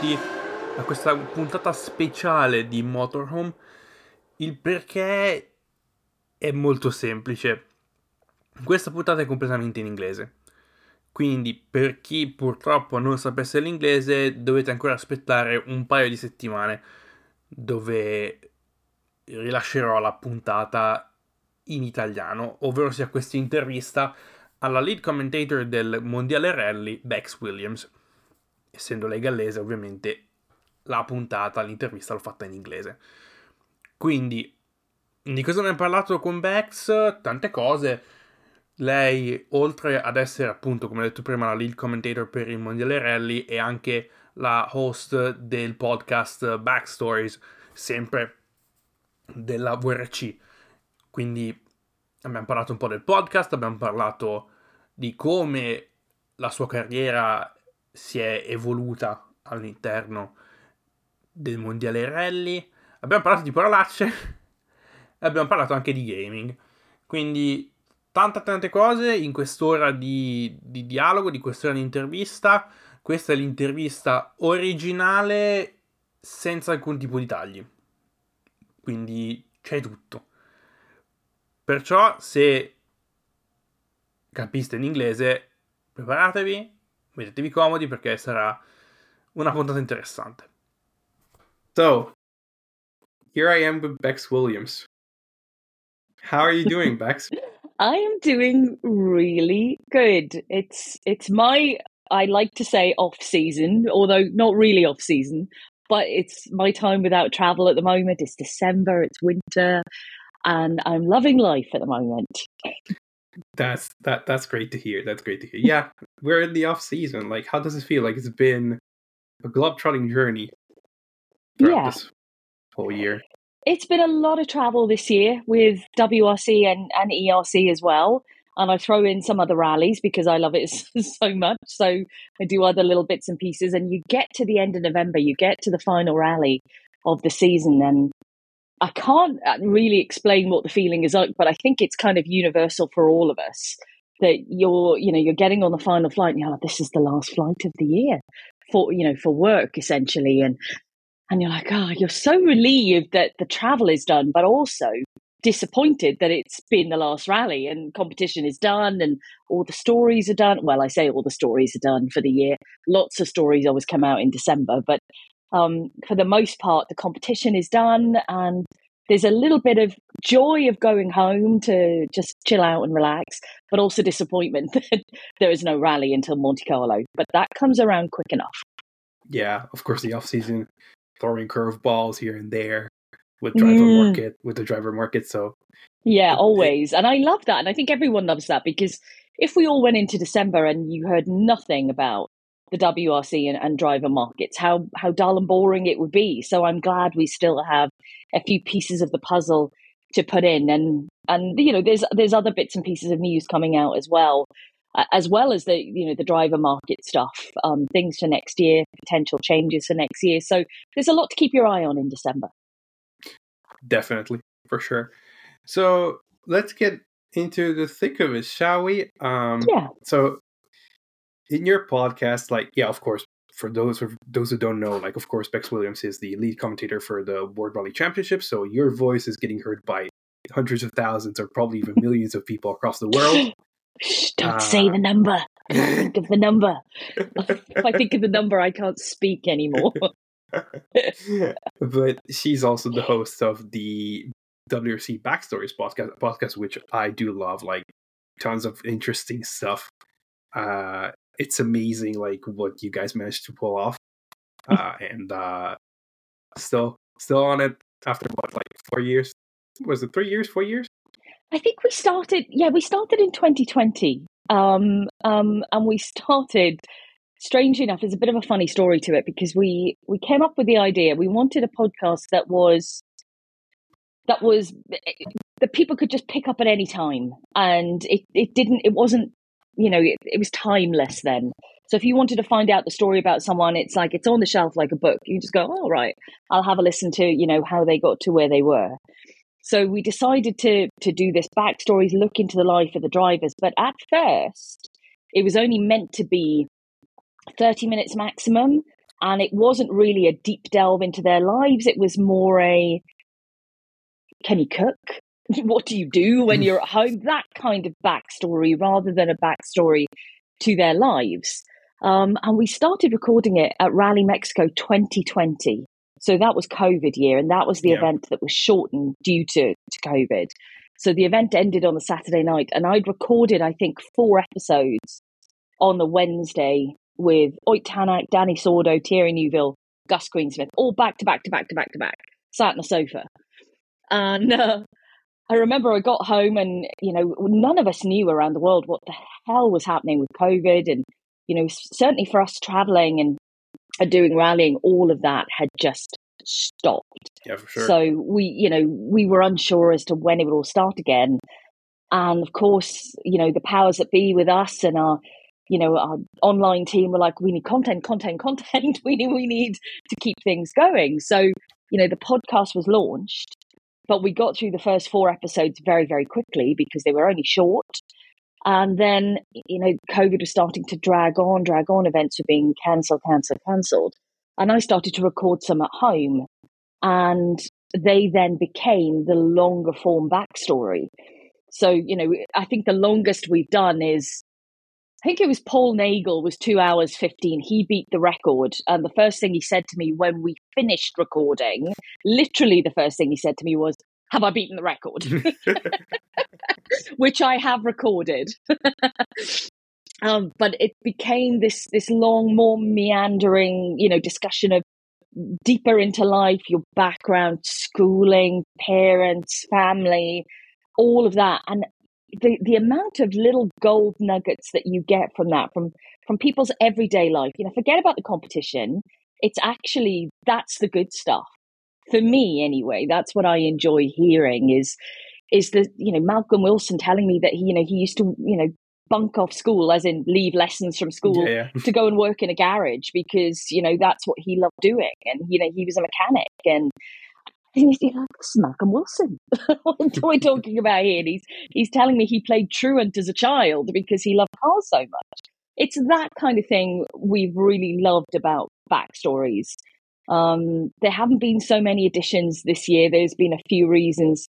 Benvenuti a questa puntata speciale di Motorhome. Il perché è molto semplice. Questa puntata è completamente in inglese. Quindi per chi purtroppo non sapesse l'inglese dovete ancora aspettare un paio di settimane dove rilascerò la puntata in italiano, ovvero sia questa intervista alla lead commentator del mondiale rally, Bex Williams. Essendo lei gallese, ovviamente la puntata, l'intervista l'ho fatta in inglese. Quindi, di cosa ho parlato con Bex? Tante cose. Lei, oltre ad essere appunto, come ho detto prima, la lead commentator per il mondiale rally, è anche la host del podcast Backstories, sempre della VRC. Quindi abbiamo parlato un po' del podcast, abbiamo parlato di come la sua carriera si è evoluta all'interno del mondiale rally, abbiamo parlato di parolacce e abbiamo parlato anche di gaming. Quindi tante tante cose in quest'ora di, di dialogo, di quest'ora di intervista. Questa è l'intervista originale senza alcun tipo di tagli. Quindi c'è tutto. Perciò se capiste in inglese, preparatevi, mettetevi comodi perché sarà una puntata interessante. So, here I am with Becs Williams. How are you doing, Becs? I am doing really good. It's it's my I like to say off season, although not really off season, but it's my time without travel at the moment. It's December, it's winter, and I'm loving life at the moment. That's that that's great to hear. That's great to hear. Yeah, we're in the off season. Like how does it feel? Like it's been a globetrotting journey throughout Yeah. this whole year. It's been a lot of travel this year with WRC and, and ERC as well. And I throw in some other rallies because I love it so much. So I do other little bits and pieces. And you get to the end of November, you get to the final rally of the season. And I can't uh, really explain what the feeling is like, but I think it's kind of universal for all of us that you're, you know, you're getting on the final flight and you're like, this is the last flight of the year for, you know, for work essentially. And and you're like, oh, you're so relieved that the travel is done, but also disappointed that it's been the last rally and competition is done and all the stories are done. Well, I say all the stories are done for the year. Lots of stories always come out in December, but um, for the most part, the competition is done and there's a little bit of joy of going home to just chill out and relax, but also disappointment that there is no rally until Monte Carlo. But that comes around quick enough. Yeah, of course the off season throwing curveballs here and there with driver Mm. market with the driver market. So Yeah, always. And I love that. And I think everyone loves that because if we all went into December and you heard nothing about the WRC and, and driver markets, how, how dull and boring it would be. So I'm glad we still have a few pieces of the puzzle to put in. And, and you know, there's, there's other bits and pieces of news coming out as well. As well as the you know the driver market stuff, um, things for next year, potential changes for next year. So there's a lot to keep your eye on in December. definitely for sure. So let's get into the thick of it, shall we? Um Yeah, so in your podcast like yeah of course for those of those who don't know like of course becs williams is the lead commentator for the world rally championship so your voice is getting heard by hundreds of thousands or probably even millions of people across the world don't say Uh, the number. think of the number. if I think of the number, I can't speak anymore. but she's also the host of the wrc backstories podcast podcast which i do love like tons of interesting stuff uh it's amazing like what you guys managed to pull off uh and uh still still on it after what like four years was it three years four years I think we started, yeah, we started in 2020. Um, um, and we started, strangely enough, there's a bit of a funny story to it because we, we came up with the idea. We wanted a podcast that was, that was, that people could just pick up at any time. And it, it didn't, it wasn't, you know, it, it was timeless then. So if you wanted to find out the story about someone, it's like it's on the shelf like a book. You just go, oh, right, I'll have a listen to, you know, how they got to where they were. So we decided to to do this backstories, look into the life of the drivers. But at first, it was only meant to be 30 minutes maximum. And it wasn't really a deep delve into their lives. It was more a can you cook? What do you do when you're at home? That kind of backstory rather than a backstory to their lives. Um, and we started recording it at Rally Mexico 2020. So that was COVID year, and that was the Yeah. event that was shortened due to, to COVID. So the event ended on the Saturday night, and I'd recorded, I think, four episodes on the Wednesday with Ott Tänak, Dani Sordo, Thierry Neuville, Gus Greensmith, all back to back to back to back to back, sat on the sofa. And uh, I remember I got home, and you know, none of us knew around the world what the hell was happening with COVID, and you know, certainly for us traveling and, and doing rallying, all of that had just stopped. Yeah, for sure. So we, you know, we were unsure as to when it would all start again. And of course, you know, the powers that be with us and our, you know, our online team were like, we need content, content, content. we need, we need to keep things going. So, you know, the podcast was launched, but we got through the first four episodes very, very quickly because they were only short. And then, you know, COVID was starting to drag on, drag on. Events were being cancelled, cancelled, cancelled. And I started to record some at home and they then became the longer form backstory. So, you know, I think the longest we've done is, I think it was Paul Nagle was two hours 15. He beat the record. And the first thing he said to me when we finished recording, literally the first thing he said to me was, Have I beaten the record? Which I have recorded. um, but it became this this long, more meandering, you know, discussion of deeper into life, your background, schooling, parents, family, all of that. And the, the amount of little gold nuggets that you get from that, from from people's everyday life, you know, forget about the competition. It's actually that's the good stuff. For me anyway, that's what I enjoy hearing is is the you know, Malcolm Wilson telling me that he, you know, he used to, you know, bunk off school as in leave lessons from school yeah, yeah. to go and work in a garage because you know that's what he loved doing and you know he was a mechanic and and he's like this is Malcolm Wilson what are we talking about here and he's he's telling me he played truant as a child because he loved cars so much it's that kind of thing we've really loved about backstories um there haven't been so many additions this year there's been a few reasons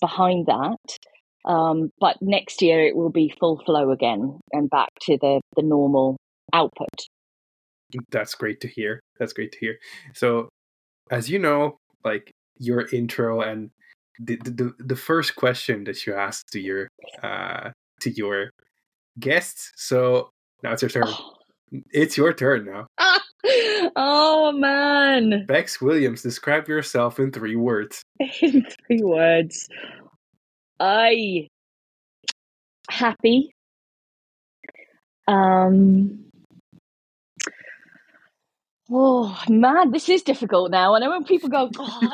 behind that um, but next year it will be full flow again and back to the, the normal output. That's great to hear. That's great to hear. So, as you know, like your intro and the the, the first question that you asked to your uh to your guests. So now it's your turn. It's your turn now. oh man! Becs Williams, describe yourself in three words. In three words, I happy. Um. Oh man, this is difficult now. And I know when people go, "Oh,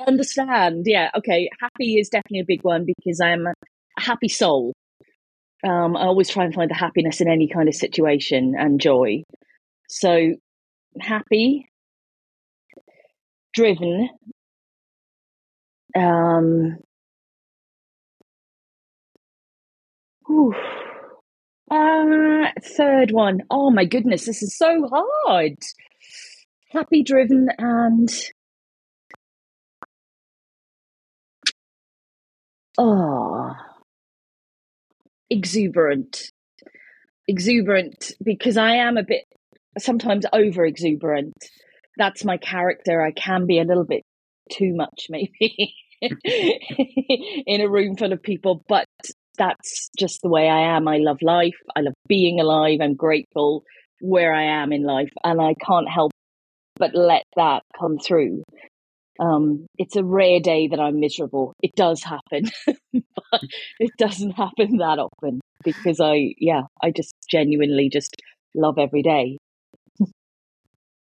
I understand." Yeah, okay. Happy is definitely a big one because I'm a happy soul. Um, I always try and find the happiness in any kind of situation and joy. So happy, driven, um, uh, third one. Oh my goodness, this is so hard. Happy, driven, and oh, exuberant. Exuberant because I am a bit sometimes over exuberant. That's my character. I can be a little bit too much, maybe, in a room full of people, but that's just the way I am. I love life. I love being alive. I'm grateful where I am in life, and I can't help but let that come through. Um, it's a rare day that I'm miserable. It does happen, but it doesn't happen that often because I, yeah, I just genuinely just love every day.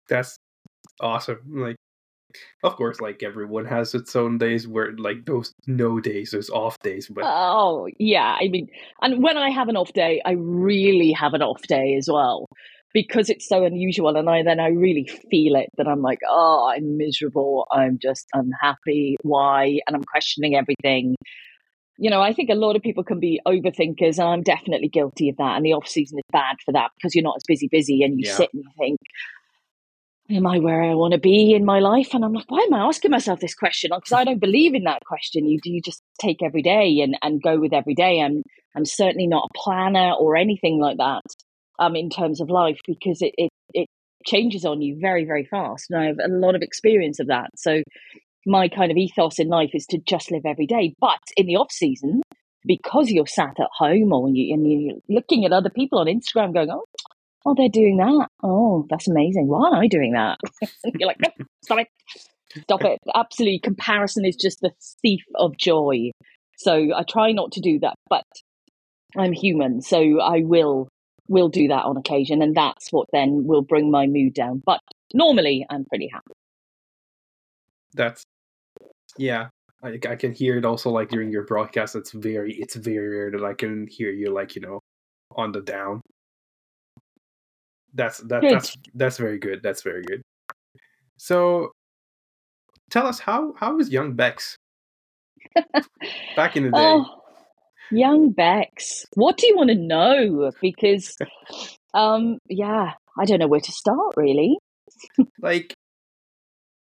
That's awesome. Like, of course, like everyone has its own days where like those no days, those off days. But Oh, yeah. I mean, and when I have an off day, I really have an off day as well because it's so unusual. And I then I really feel it that I'm like, oh, I'm miserable. I'm just unhappy. Why? And I'm questioning everything. you know, I think a lot of people can be overthinkers, and I'm definitely guilty of that. And the off season is bad for that because you're not as busy, busy, and you Yeah. sit and you think, "Am I where I want to be in my life?" And I'm like, "Why am I asking myself this question?" Because I don't believe in that question. You do you just take every day and and go with every day. I'm I'm certainly not a planner or anything like that. Um, in terms of life, because it it it changes on you very very fast, and I have a lot of experience of that. So my kind of ethos in life is to just live every day. But in the off season, because you're sat at home or you, and you're looking at other people on Instagram going, oh, oh, they're doing that. Oh, that's amazing. Why am I doing that? you're like, no, stop it. Stop it. Absolutely. Comparison is just the thief of joy. So I try not to do that, but I'm human. So I will will do that on occasion. And that's what then will bring my mood down. But normally I'm pretty happy. That's yeah. I, I can hear it also like during your broadcast. It's very it's very rare that I can hear you like you know on the down. That's that Good. that's that's very good. That's very good. So, tell us how how was young Becs back in the oh, day? Oh, young Becs. What do you want to know? Because, um, yeah, I don't know where to start really. like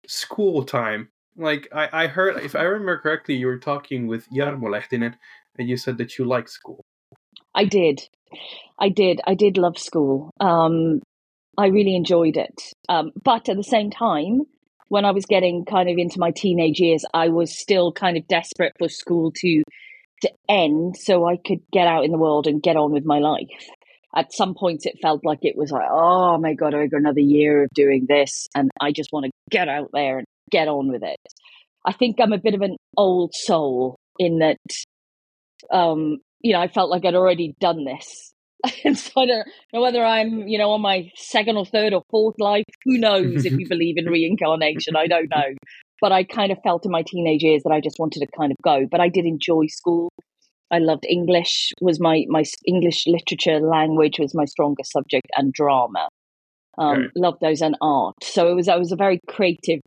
school time. Like I, I heard, if I remember correctly, you were talking with Jarmo Lehtinen, and you said that you like school. I did. I did. I did love school. Um, I really enjoyed it. Um, but at the same time, when I was getting kind of into my teenage years, I was still kind of desperate for school to to end so I could get out in the world and get on with my life. At some points, it felt like it was like, oh my God, I got another year of doing this. And I just want to get out there and get on with it. I think I'm a bit of an old soul in that, um, you know, I felt like I'd already done this. and so I don't know whether I'm, you know, on my second or third or fourth life. Who knows if you believe in reincarnation? I don't know. But I kind of felt in my teenage years that I just wanted to kind of go. But I did enjoy school. I loved English. Was my my English literature language was my strongest subject, and drama. Um, Right. Loved those and art. So it was. I was a very creative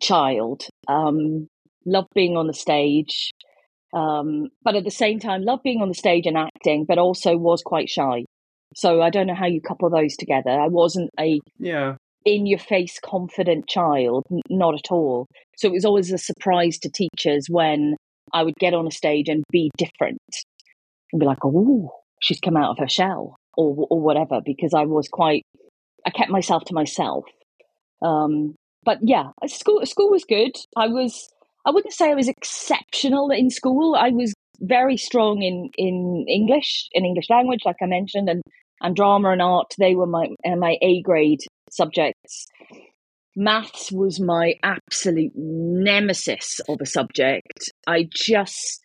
child. Um, loved being on the stage, um, but at the same time, loved being on the stage and acting, but also was quite shy. So I don't know how you couple those together. I wasn't a Yeah, in your face confident child, not at all. So it was always a surprise to teachers when I would get on a stage and be different and be like, oh, she's come out of her shell or, or whatever, because I was quite, I kept myself to myself. Um, but yeah, school, school was good. I was, I wouldn't say I was exceptional in school. I was very strong in, in English, in English language, like I mentioned, and, and drama and art. They were my, uh, my A grade subjects. Maths was my absolute nemesis of a subject. I just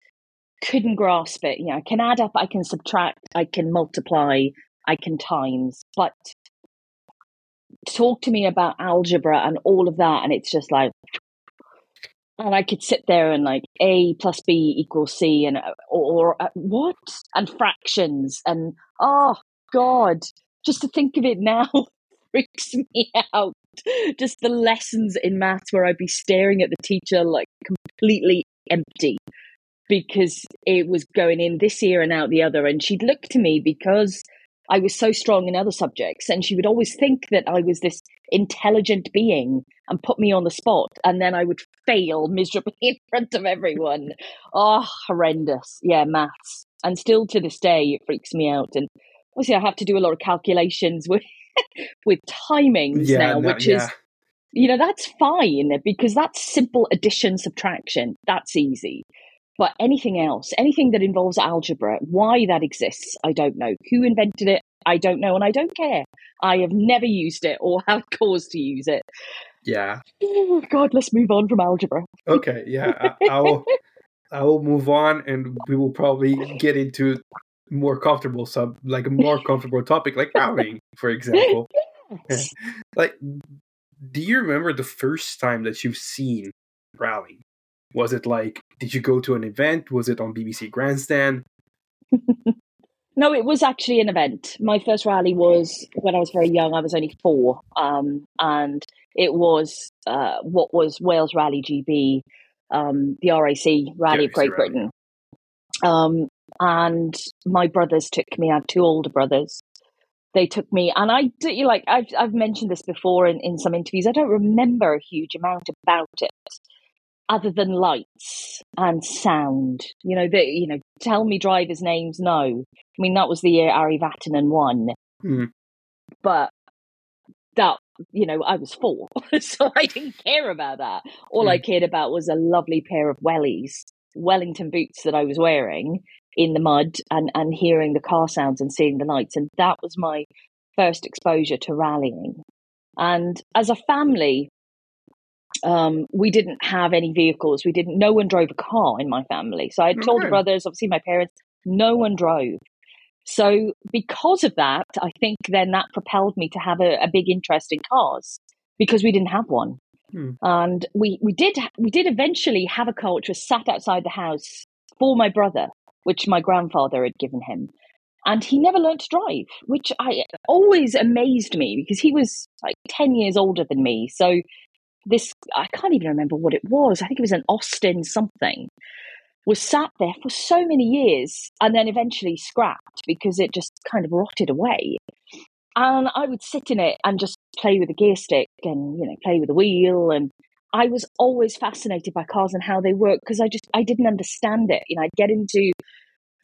couldn't grasp it. You know, I can add up, I can subtract, I can multiply, I can times, but talk to me about algebra and all of that, and it's just like, and I could sit there and like A plus B equals C, and uh, or, or uh, what, and fractions, and oh god, just to think of it now freaks me out. Just the lessons in maths where I'd be staring at the teacher like completely empty because it was going in this ear and out the other. And she'd look to me because I was so strong in other subjects. And she would always think that I was this intelligent being and put me on the spot. And then I would fail miserably in front of everyone. Oh, horrendous. Yeah, maths. And still to this day, it freaks me out. And obviously, I have to do a lot of calculations with. With timings yeah, now, no- which is you know that's fine because that's simple addition subtraction that's easy but anything else anything that involves algebra why that exists i don't know who invented it i don't know and i don't care i have never used it or have cause to use it yeah. oh god let's move on from algebra Okay, yeah. I, I will. I will move on, and we will probably get into more comfortable sub, like a more comfortable topic, like routing, for example. Yes. Like, do you remember the first time that you've seen rallying? Was it like, did you go to an event? Was it on BBC Grandstand? No, it was actually an event. My first rally was when I was very young. I was only four, um, and it was uh, what was Wales Rally GB, um, the RAC Rally of Great. Britain. Um, and my brothers took me. I have two older brothers. They took me, and I do like I've I've mentioned this before in, in some interviews. I don't remember a huge amount about it, other than lights and sound. You know, the you know, tell me drivers' names. No, I mean that was the year Ari Vatanen won, Mhm. but that you know I was four, so I didn't care about that. All I cared about was a lovely pair of wellies, Wellington boots that I was wearing in the mud, and and hearing the car sounds and seeing the lights, and that was my first exposure to rallying. And as a family, um, we didn't have any vehicles. We didn't. No one drove a car in my family. So I had two older brothers, obviously my parents. No one drove. So because of that, I think then that propelled me to have a, a big interest in cars because we didn't have one. Hmm. And we, we did we did eventually have a car which was sat outside the house for my brother, which my grandfather had given him. And he never learned to drive, which I always amazed me because he was like 10 years older than me. So this I can't even remember what it was. I think it was an Austin something. Was sat there for so many years and then eventually scrapped because it just kind of rotted away. And I would sit in it and just play with the gear stick and you know play with the wheel and I was always fascinated by cars and how they work because I just I didn't understand it. You know, I'd get into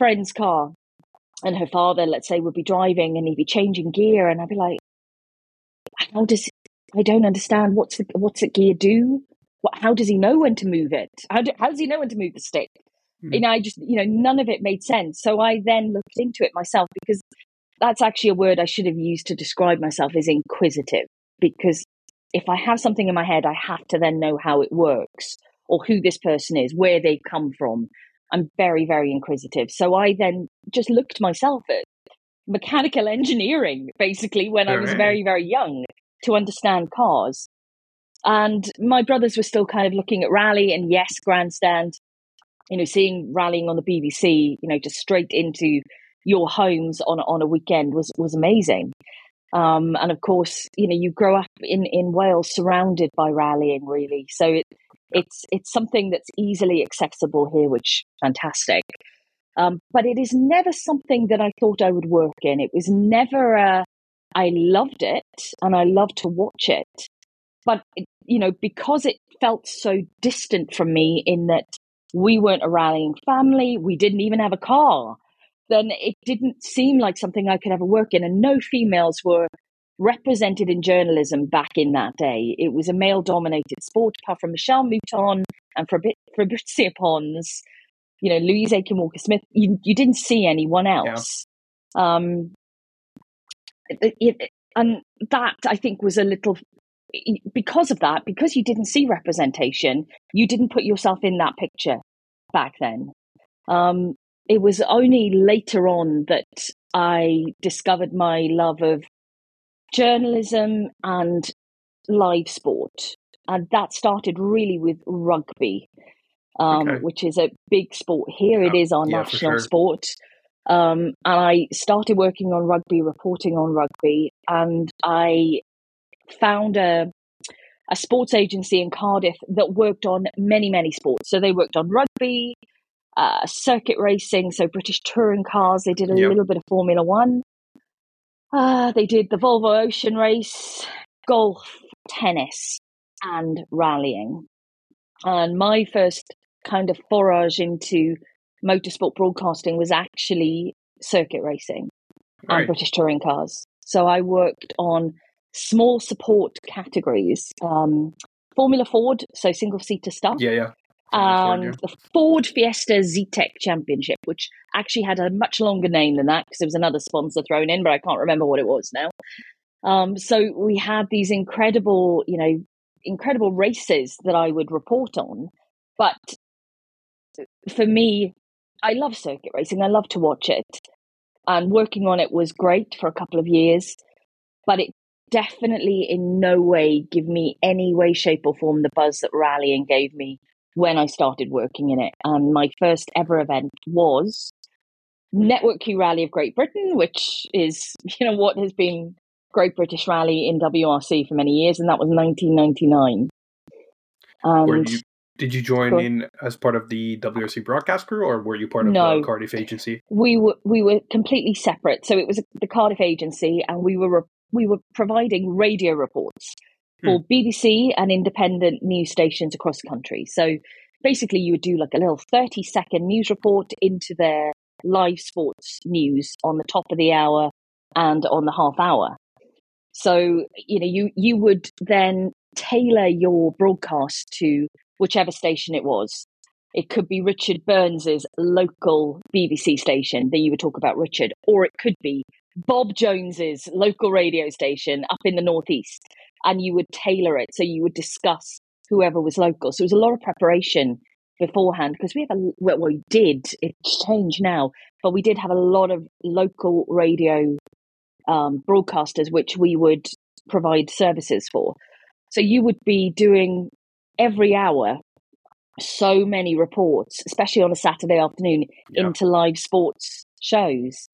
friend's car and her father, let's say, would be driving and he'd be changing gear and I'd be like, how does I don't understand what's the what's the gear do? What, how does he know when to move it? How, do, how does he know when to move the stick? Hmm. You know, I just you know none of it made sense. So I then looked into it myself because that's actually a word I should have used to describe myself is inquisitive. Because if I have something in my head, I have to then know how it works or who this person is, where they come from. I'm very very inquisitive. So I then just looked myself at mechanical engineering basically when I was very very young to understand cars. And my brothers were still kind of looking at rally and yes, grandstand, you know, seeing rallying on the BBC, you know, just straight into your homes on on a weekend was was amazing. Um, and of course, you know, you grow up in in Wales surrounded by rallying, really. So it it's it's something that's easily accessible here, which fantastic. Um, but it is never something that I thought I would work in. It was never a. I loved it and I loved to watch it, but it, you know because it felt so distant from me in that we weren't a rallying family, we didn't even have a car. Then it didn't seem like something I could ever work in, and no females were represented in journalism back in that day. It was a male-dominated sport, apart from Michèle Mouton and Fabri- Fabrizia Pons you know, Louise Aitken Walker Smith, you, you didn't see anyone else. Um, it, it, and that I think was a little, because of that, because you didn't see representation, you didn't put yourself in that picture back then. Um, it was only later on that I discovered my love of journalism and live sport. And that started really with rugby um, Okay. which is a big sport here. It Yeah, is our yeah, national sure. sport. Um, and I started working on rugby, reporting on rugby, and I found a a sports agency in Cardiff that worked on many, many sports. So they worked on rugby, uh, circuit racing, so British touring cars. They did a Yep. little bit of Formula One. Uh, they did the Volvo Ocean Race, golf, tennis, and rallying. And my first kind of forage into motorsport broadcasting was actually circuit racing and British touring cars. So I worked on small support categories, um, Formula Ford, so single seater stuff, Yeah, yeah. And the Ford Fiesta Zetec Championship, which actually had a much longer name than that because there was another sponsor thrown in, but I can't remember what it was now. Um, so we had these incredible, you know, incredible races that I would report on. But for me, I love circuit racing. I love to watch it. And working on it was great for a couple of years, but it definitely in no way gave me any way, shape, or form the buzz that rallying gave me when I started working in it. And my first ever event was Network Q Rally of Great Britain, which is, you know, what has been Great British Rally in WRC for many years, and that was 1999. And you Did you join in as part of the WRC broadcast crew, or were you part of No. the Cardiff agency? we were we were completely separate. So it was the Cardiff agency, and we were we were providing radio reports Hmm. for BBC and independent news stations across the country. So basically, you would do like a little thirty second news report into their live sports news on the top of the hour and on the half hour. So you know you you would then tailor your broadcast to whichever station it was. It could be Richard Burns's local BBC station that you would talk about Richard, or it could be Bob Jones's local radio station up in the northeast, and you would tailor it so you would discuss whoever was local. So it was a lot of preparation beforehand because we have a well, we did it's changed now, but we did have a lot of local radio um, broadcasters which we would provide services for. So you would be doing every hour so many reports, especially on a Saturday afternoon, Yeah. into live sports shows.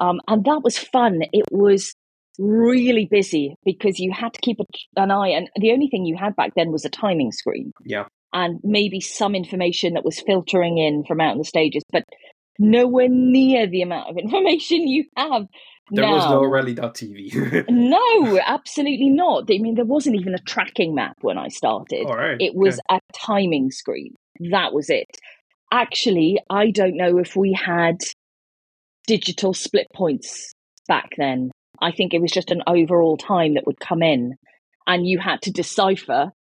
Um, and that was fun. It was really busy because you had to keep an eye, and the only thing you had back then was a timing screen Yeah. and maybe some information that was filtering in from out in the stages, but nowhere near the amount of information you have There now. was no rally.tv. No, absolutely not. I mean, there wasn't even a tracking map when I started. All right. It was a timing screen. That was it. Actually, I don't know if we had digital split points back then. I think it was just an overall time that would come in, and you had to decipher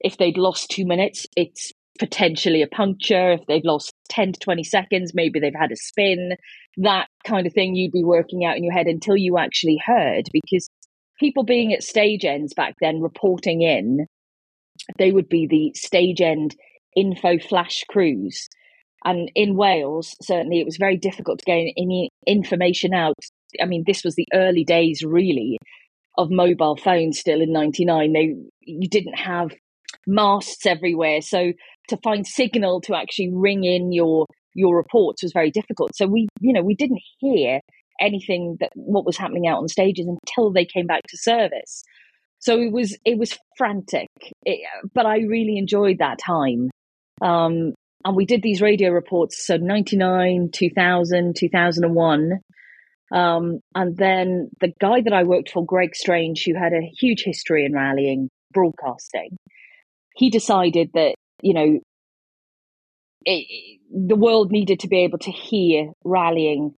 if they'd lost two minutes, it's potentially a puncture. If they've lost 10 to 20 seconds, maybe they've had a spin, that kind of thing you'd be working out in your head until you actually heard. Because people being at stage ends back then reporting in, they would be the stage end info flash crews. And in Wales, certainly it was very difficult to gain any information out. I mean, this was the early days, really, of mobile phones still in 99. They, you didn't have masts everywhere. So to find signal to actually ring in your your reports was very difficult. So we, you know, we didn't hear anything that what was happening out on stages until they came back to service. So it was it was frantic, it, but I really enjoyed that time. Um, and we did these radio reports. So 99, 2000, 2001. Um, and then the guy that I worked for, Greg Strange, who had a huge history in rallying broadcasting, he decided that, you know, it, the world needed to be able to hear rallying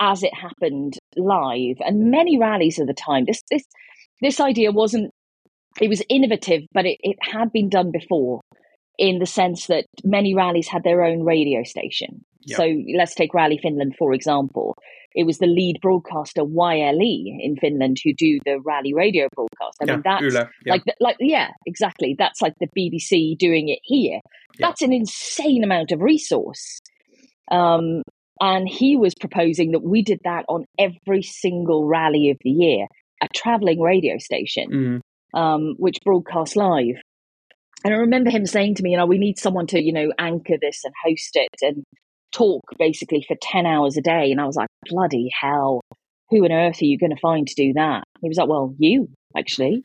as it happened live. And many rallies at the time, this this this idea wasn't it was innovative, but it, it had been done before in the sense that many rallies had their own radio station. Yeah. So let's take Rally Finland, for example. It was the lead broadcaster YLE in Finland who do the rally radio broadcast. I yeah. mean, that's Yle. Yeah. like, like, yeah, exactly. That's like the BBC doing it here. Yeah. That's an insane amount of resource. Um, and he was proposing that we did that on every single rally of the year, a traveling radio station, Mhm. um, which broadcast live. And I remember him saying to me, you know, we need someone to, you know, anchor this and host it and talk basically for 10 hours a day. And I was like, bloody hell, who on earth are you going to find to do that? He was like, well, you, actually.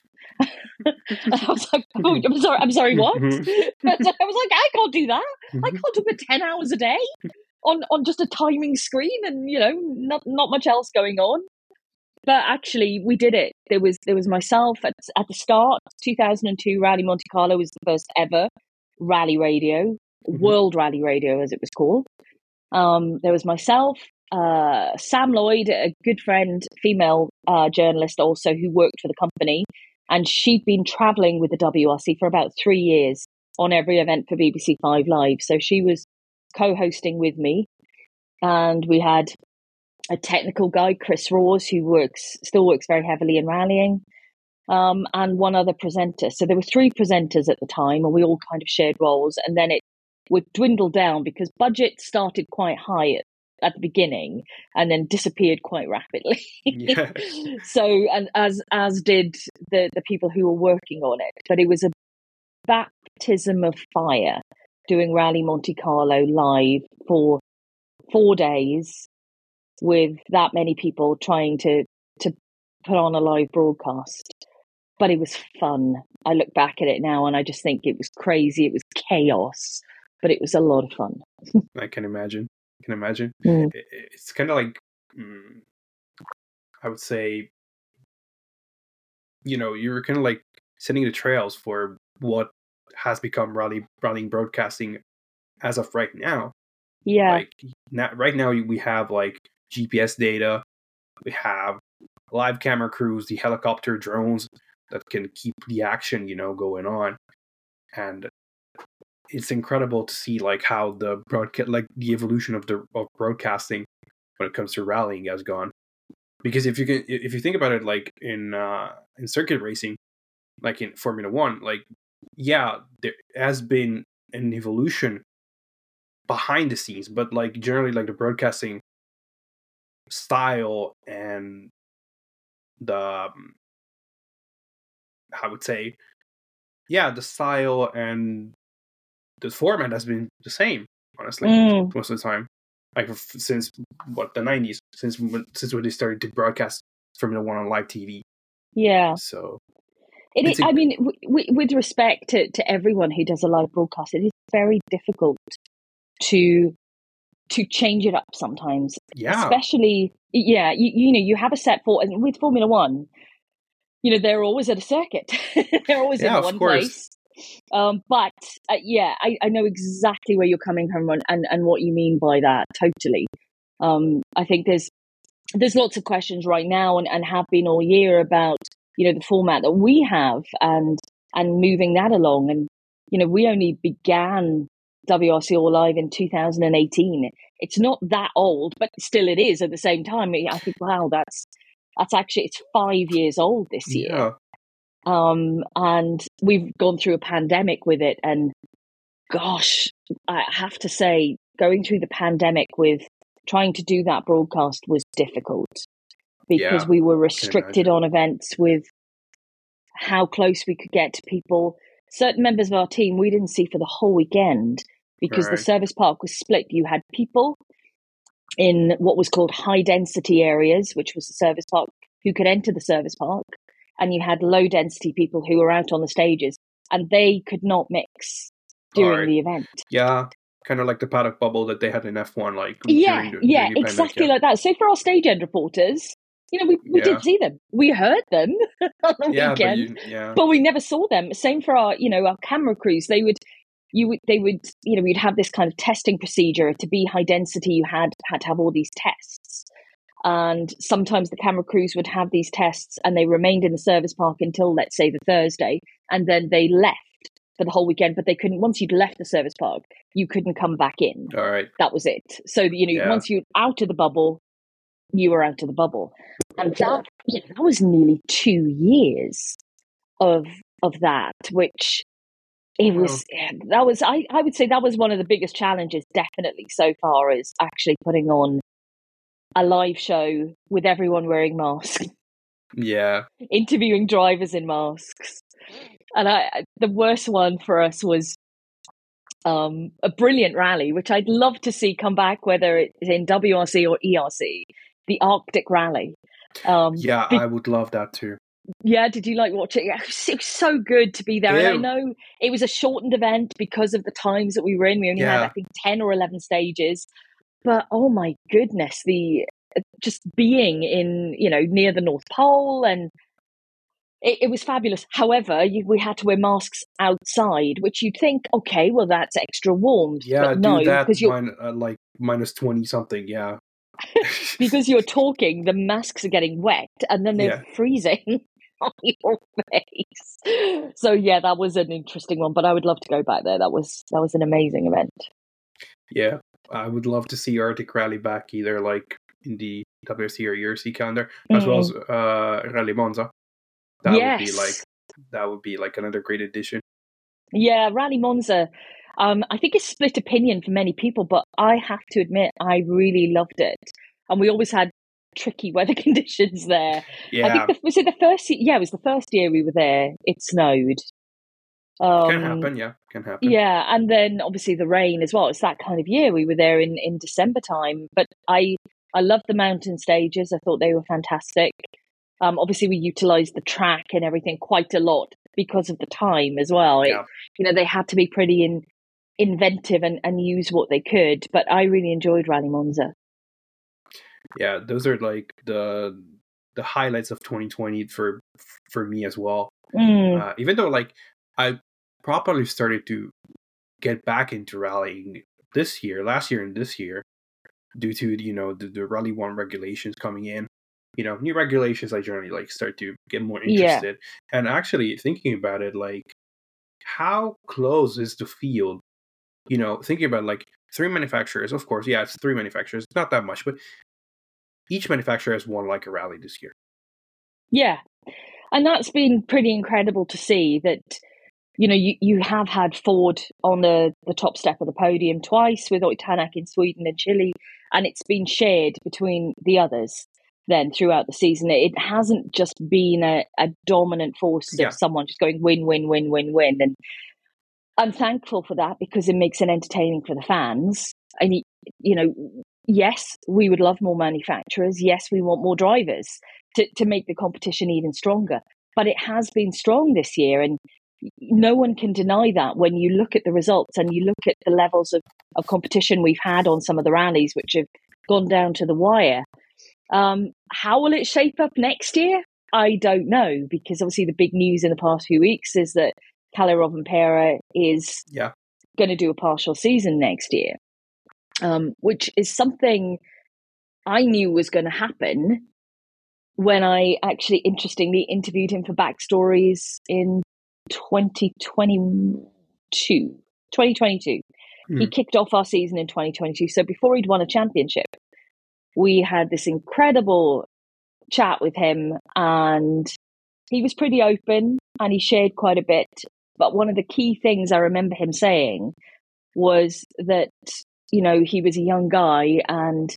and I was like, oh, I'm sorry, I'm sorry, what? Mhm. I was like, I can't do that. I Mhm. can't do it 10 hours a day on, on just a timing screen and, you know, not, not much else going on. But actually, we did it. There was there was myself at, at the start. 2002 Rally Monte Carlo was the first ever rally radio, Mhm. World Rally Radio as it was called. Um, there was myself, uh, Sam Lloyd, a good friend, female uh, journalist also who worked for the company, and she'd been traveling with the WRC for about three years on every event for BBC Five Live. So she was co-hosting with me, and we had a technical guy, Chris Rawes, who works still works very heavily in rallying, um, and one other presenter. So there were three presenters at the time, and we all kind of shared roles. And then it would dwindle down because budget started quite high at, at the beginning, and then disappeared quite rapidly. Yeah. so, and as as did the the people who were working on it. But it was a baptism of fire doing Rally Monte Carlo live for four days with that many people trying to to put on a live broadcast. but it was fun. I look back at it now and I just think it was crazy. It was chaos, but it was a lot of fun. I can imagine. I can imagine. Mm. It- It's kind of like, mm, I would say, you know, you're kind of like setting the trails for what has become rally rallying broadcasting as of right now. Yeah. Like now, right now we have like GPS data, we have live camera crews, the helicopter drones that can keep the action, you know, going on, and it's incredible to see like how the broadcast, like the evolution of the of broadcasting when it comes to rallying has gone. Because if you can, if you think about it, like in uh, in circuit racing, like in Formula One, like yeah, there has been an evolution behind the scenes, but like generally, like the broadcasting style and the um, I would say, yeah, the style and the format has been the same, honestly, Mm. most of the time. Like since what the nineties, since when, since when they started to broadcast Formula One on live TV. Yeah. So It is, a- I mean, w- w- with respect to, to everyone who does a live broadcast, it is very difficult to to change it up sometimes. yeah, Especially, yeah, you, you know, you have a set for, and with Formula One, you know, they're always at a circuit. they're always Yeah, in one course. place. Um, but uh, yeah, I, I know exactly where you're coming from and, and, and what you mean by that. Totally. Um, I think there's there's lots of questions right now and, and have been all year about you know the format that we have and and moving that along and you know we only began WRC All Live in 2018 it's not that old but still it is at the same time I think wow that's that's actually it's 5 years old this year yeah, um, and we've gone through a pandemic with it. And gosh, I have to say, going through the pandemic with trying to do that broadcast was difficult because Yeah, we were restricted on events with how close we could get to people. Certain members of our team we didn't see for the whole weekend because the service park was split. You had people in what was called high density areas, which was the service park, who could enter the service park, and you had low density people who were out on the stages, and they could not mix during Alright. the event. yeah, kind of like the paddock bubble that they had in F one, like Yeah, during yeah, exactly yeah. like that. So for our stage end reporters, you know, we, we Yeah. did see them, we heard them on the yeah, but weekend, you, yeah, but we never saw them. Same for our, you know, our camera crews. They would, you would, they would, you know, we'd have this kind of testing procedure to be high density. You had had to have all these tests, and sometimes the camera crews would have these tests, and they remained in the service park until, let's say, the Thursday, and then they left for the whole weekend. But they couldn't. Once you'd left the service park, you couldn't come back in. all right, That was it. So you know, Yeah. once you're out of the bubble, you were out of the bubble, and that you know, that was nearly two years of of that, which it was that was I, I would say that was one of the biggest challenges definitely so far is actually putting on a live show with everyone wearing masks yeah, interviewing drivers in masks and I the worst one for us was um, a brilliant rally which I'd love to see come back whether it's in WRC or ERC the Arctic rally um, yeah. be- I would love that too. yeah, did you like watching it? It was, it was so good to be there. And I know it was a shortened event because of the times that we were in. We only had, I think, 10 or 11 stages. But oh my goodness, the just being in, you know, near the North Pole and it, it was fabulous. However, you, we had to wear masks outside, which you'd think, okay, well, that's extra warmed. Yeah, but no, do that because you're min- uh, like minus twenty something. Yeah, because you're talking, the masks are getting wet and then they're freezing on your face. So yeah, that was an interesting one, but I would love to go back there. That was that was an amazing event. yeah. I would love to see Arctic Rally back either like in the WRC or ERC calendar, as well as uh, Rally Monza. That would be Mm. Like that would be like another great addition. Yeah, Rally Monza. Um, I think it's split opinion for many people, but I have to admit I really loved it. And we always had tricky weather conditions there. I Yeah, think the, was it the first? Yeah, it was the first year we were there. It snowed. Um, can happen. Yeah, can happen. Yeah, and then obviously the rain as well. It's that kind of year. We were there in in December time, but I I loved the mountain stages. I thought they were fantastic. Um, obviously, we utilised the track and everything quite a lot because of the time as well. It, Yeah. you know, they had to be pretty in, inventive and, and use what they could. But I really enjoyed Rally Monza. yeah those are like the the highlights of 2020 for for me as well Mm, uh, even though like i properly started to get back into rallying this year last year and this year due to you know the, the rally one regulations coming in you know new regulations i generally like start to get more Yeah. interested and actually thinking about it like how close is the field you know thinking about like three manufacturers of course yeah it's three manufacturers it's not that much but each manufacturer has won like a rally this year yeah. And that's been pretty incredible to see that, you know, you, you have had Ford on the, the top step of the podium twice with Ott Tänak in Sweden and Chile, and it's been shared between the others then throughout the season. It hasn't just been a, a dominant force Yeah. of someone just going win, win, win, win, win. And I'm thankful for that because it makes it entertaining for the fans. And, you know, yes, we would love more manufacturers. Yes, we want more drivers to, to make the competition even stronger. But it has been strong this year, and no one can deny that when you look at the results and you look at the levels of, of competition we've had on some of the rallies, which have gone down to the wire. Um, how will it shape up next year? I don't know, because obviously the big news in the past few weeks is that Kalle Rovanpera is Yeah. going to do a partial season next year, um, which is something I knew was going to happen when I actually interestingly interviewed him for backstories in 2022. 2022. He Hmm. kicked off our season in 2022. So before he'd won a championship, we had this incredible chat with him and he was pretty open and he shared quite a bit. But one of the key things I remember him saying was that, you know, he was a young guy and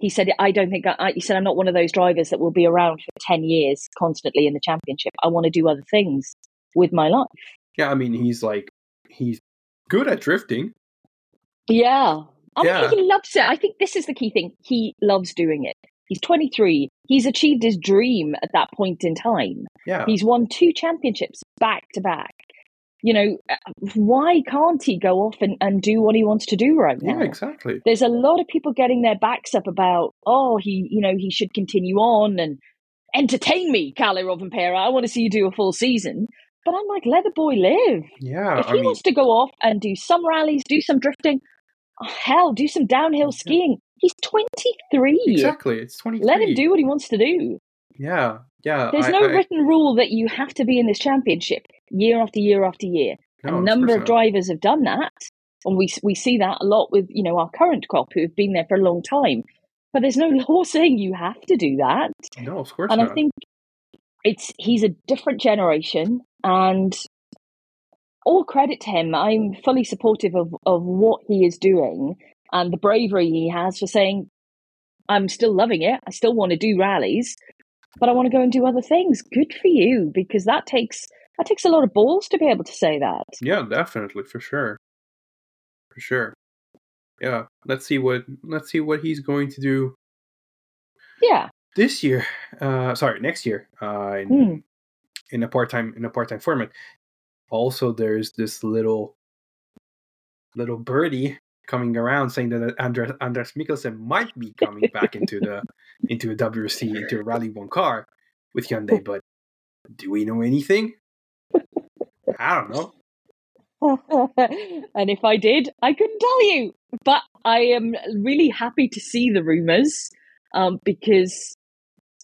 he said, I don't think I, he said, I'm not one of those drivers that will be around for 10 years constantly in the championship. I want to do other things with my life. yeah i mean he's like he's good at drifting Yeah. I Yeah. mean, he loves it. I think this is the key thing. He loves doing it. He's 23. He's achieved his dream at that point in time. yeah He's won two championships back to back. You know, uh, why can't he go off and, and do what he wants to do right now? yeah exactly There's a lot of people getting their backs up about, oh, he, you know, he should continue on and entertain me, Kalle Rovanpera. I want to see you do a full season. But I'm like, let the boy live. yeah if i he mean wants to go off and do some rallies, do some drifting, oh, hell, do some downhill skiing. He's 23. exactly it's 23 Let him do what he wants to do. yeah yeah There's I- no I- written rule that you have to be in this championship year after year after year. no, a number of drivers have done that, and we we see that a lot with you know our current crop who have been there for a long time. But there's no law saying you have to do that, no of course and not I think it's he's a different generation, and all credit to him. I'm fully supportive of of what he is doing and the bravery he has for saying, "I'm still loving it. I still want to do rallies, but I want to go and do other things." Good for you, because that takes that takes a lot of balls to be able to say that. Yeah, definitely for sure. For sure. Yeah, let's see what let's see what he's going to do Yeah. This year. Uh sorry, next year. Uh in, Hmm. in a part-time in a part-time format. Also there's this little little birdie coming around saying that Andreas Andreas Mikkelsen might be coming back into the into a WRC into a Rally 1 car with Hyundai, but do we know anything? I don't know. and if I did, I couldn't tell you. But I am really happy to see the rumors um, because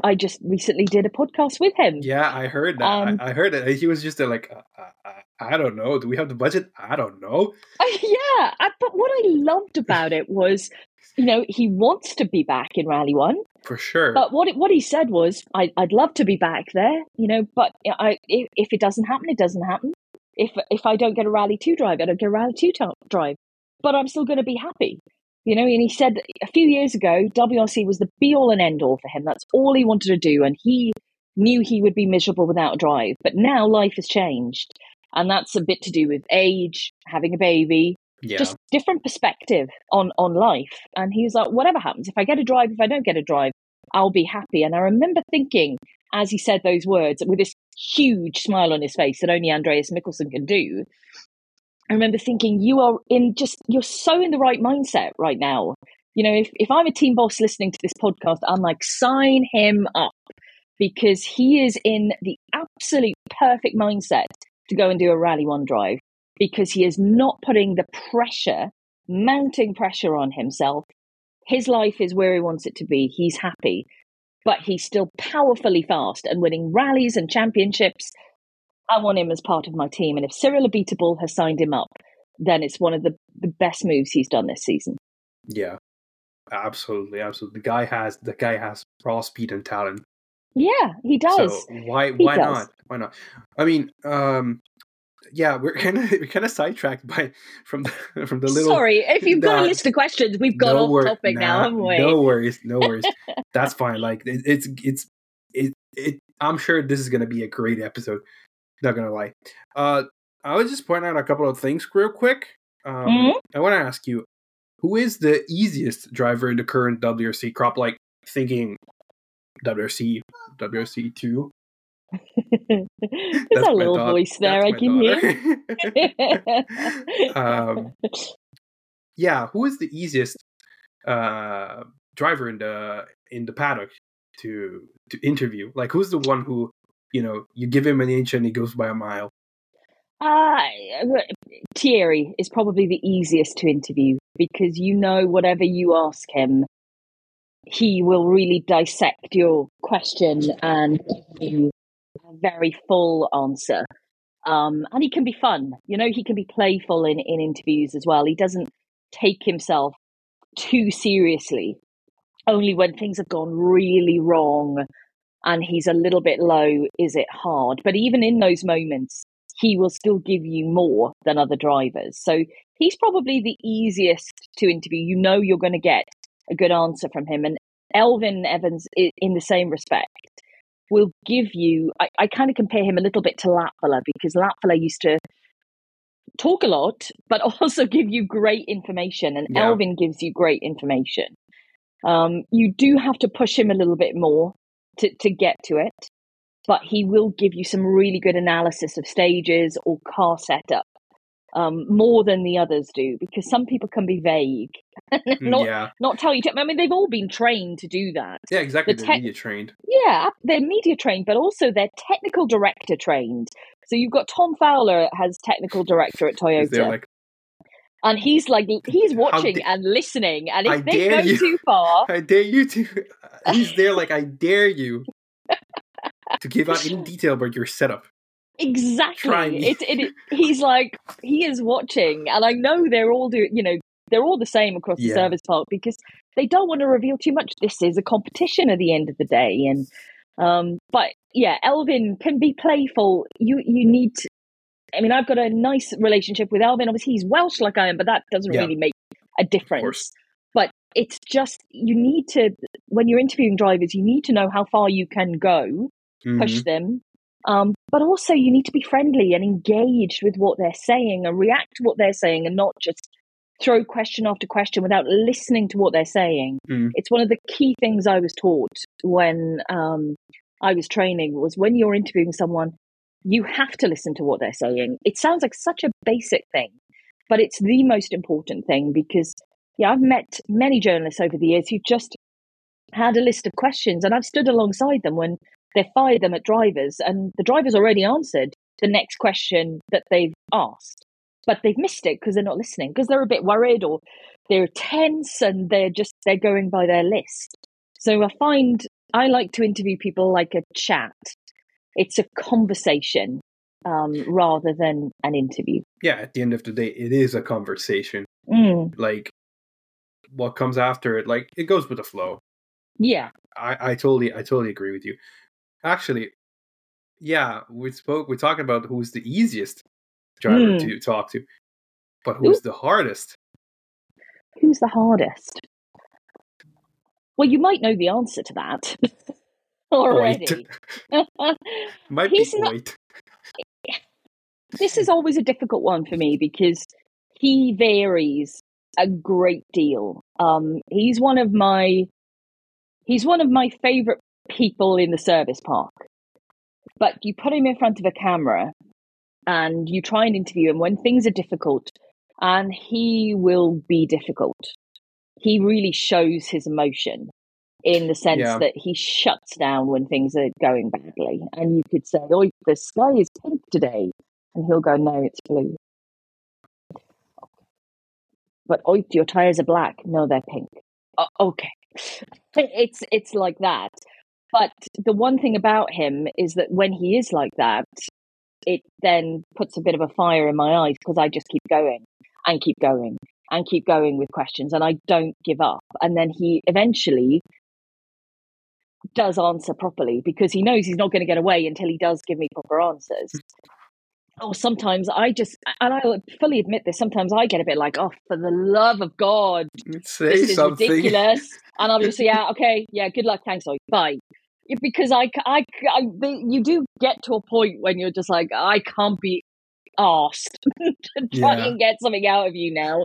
I just recently did a podcast with him. Yeah, I heard that. Um, I, I heard that. He was just like, uh, uh, uh, I don't know. Do we have the budget? I don't know. yeah. I- But what I loved about it was, you know, he wants to be back in Rally One. For sure. But what it- what he said was, I, I'd love to be back there, you know. But I, if, if it doesn't happen, it doesn't happen. If if I don't get a Rally Two drive, I don't get a Rally Two drive. But I'm still going to be happy, you know. And he said a few years ago, WRC was the be all and end all for him. That's all he wanted to do, and he knew he would be miserable without a drive. But now life has changed, and that's a bit to do with age, having a baby, yeah. just different perspective on on life and he was like whatever happens if i get a drive if i don't get a drive i'll be happy and i remember thinking as he said those words with this huge smile on his face that only Andreas Mikkelsen can do. I remember thinking, you are in just, you're so in the right mindset right now. You know, if, if I'm a team boss listening to this podcast, I'm like, sign him up because he is in the absolute perfect mindset to go and do a rally one drive because he is not putting the pressure, mounting pressure on himself. His life is where he wants it to be. He's happy, but he's still powerfully fast and winning rallies and championships. I want him as part of my team. And if Cyril Abiteboul has signed him up, then it's one of the, the best moves he's done this season. Yeah, absolutely, absolutely. The guy has the guy has raw speed and talent. Yeah, he does. So why He why does. not? Why not? I mean, um, yeah, we're kind of we're kind of sidetracked by from the from the little. Sorry, if you've got Nah, a list of questions, we've got off wor- topic now, haven't we? No worries, no worries. That's fine. Like it, it's it's it it. I'm sure this is gonna be a great episode. Not gonna lie. Uh, I was just point out a couple of things real quick. Um, Mhm. I want to ask you, who is the easiest driver in the current WRC crop? Like thinking WRC, WRC two. There's a little voice there, that's I can hear. um, yeah, who is the easiest uh, driver in the in the paddock to to interview? Like, who's the one who you know you give him an inch and he goes by a mile? Uh, Thierry is probably the easiest to interview because you know whatever you ask him, he will really dissect your question and give you a very full answer. Um, and he can be fun. You know, he can be playful in, in interviews as well. He doesn't take himself too seriously. Only when things have gone really wrong and he's a little bit low is it hard. But even in those moments, he will still give you more than other drivers. So he's probably the easiest to interview. You know you're going to get a good answer from him. And Elfyn Evans, in the same respect, will give you. I, I kind of compare him a little bit to Latvala because Latvala used to talk a lot, but also give you great information. And Yeah. Elfyn gives you great information. Um, you do have to push him a little bit more to, to get to it but he will give you some really good analysis of stages or car setup um, more than the others do because some people can be vague not yeah, not tell you to, i mean they've all been trained to do that yeah, exactly. the The tech- media trained. yeah they're media trained but also they're technical director trained so you've got tom fowler has technical director at toyota like and he's like he's watching da- and listening and if I they go you. too far I dare you to. He's there like I dare you to give out any detail about your setup. Exactly. It, it, he's like he is watching, and I know they're all do. You know, they're all the same across the service park because they don't want to reveal too much. This is a competition at the end of the day, and um, but yeah, Elfyn can be playful. You you need. I mean, I've got a nice relationship with Elfyn. Obviously, he's Welsh like I am, but that doesn't Yeah. really make a difference. But it's just you need to when you're interviewing drivers, you need to know how far you can go push Mhm. them. Um, but also, you need to be friendly and engaged with what they're saying and react to what they're saying and not just throw question after question without listening to what they're saying. Mm. It's one of the key things I was taught when um, I was training was when you're interviewing someone, you have to listen to what they're saying. It sounds like such a basic thing, but it's the most important thing because, yeah, I've met many journalists over the years who just had a list of questions and I've stood alongside them when they fired them at drivers and the drivers already answered the next question that they've asked but they've missed it because they're not listening because they're a bit worried or they're tense and they're just they're going by their list so i find i like to interview people like a chat it's a conversation um, rather than an interview Yeah, at the end of the day, it is a conversation. Mm, Like what comes after it, like it goes with the flow. yeah I, I totally I totally agree with you. Actually, yeah, we spoke we're talking about who's the easiest driver Hmm. to talk to. But who's the hardest? who's the hardest well you might know the answer to that already Might He's be not- this is always a difficult one for me because he varies a great deal. Um, he's one of my he's one of my favorite people in the service park. But you put him in front of a camera and you try and interview him when things are difficult, and he will be difficult. He really shows his emotion in the sense Yeah. that he shuts down when things are going badly. And you could say, Oh, the sky is pink today. And he'll go, No, it's blue. But oh, your tires are black. No, they're pink. "Oh, okay. It's it's like that. But the one thing about him is that when he is like that, it then puts a bit of a fire in my eyes because I just keep going and keep going and keep going with questions and I don't give up. And then he eventually does answer properly because he knows he's not going to get away until he does give me proper answers. Or sometimes I just, and I fully admit this, sometimes I get a bit like, oh, for the love of God, Say this is something. ridiculous. And I'll just say, yeah, okay, yeah, good luck, thanks, Oi, bye. Because I, I, I, you do get to a point when you're just like, I can't be asked to try Yeah. and get something out of you now.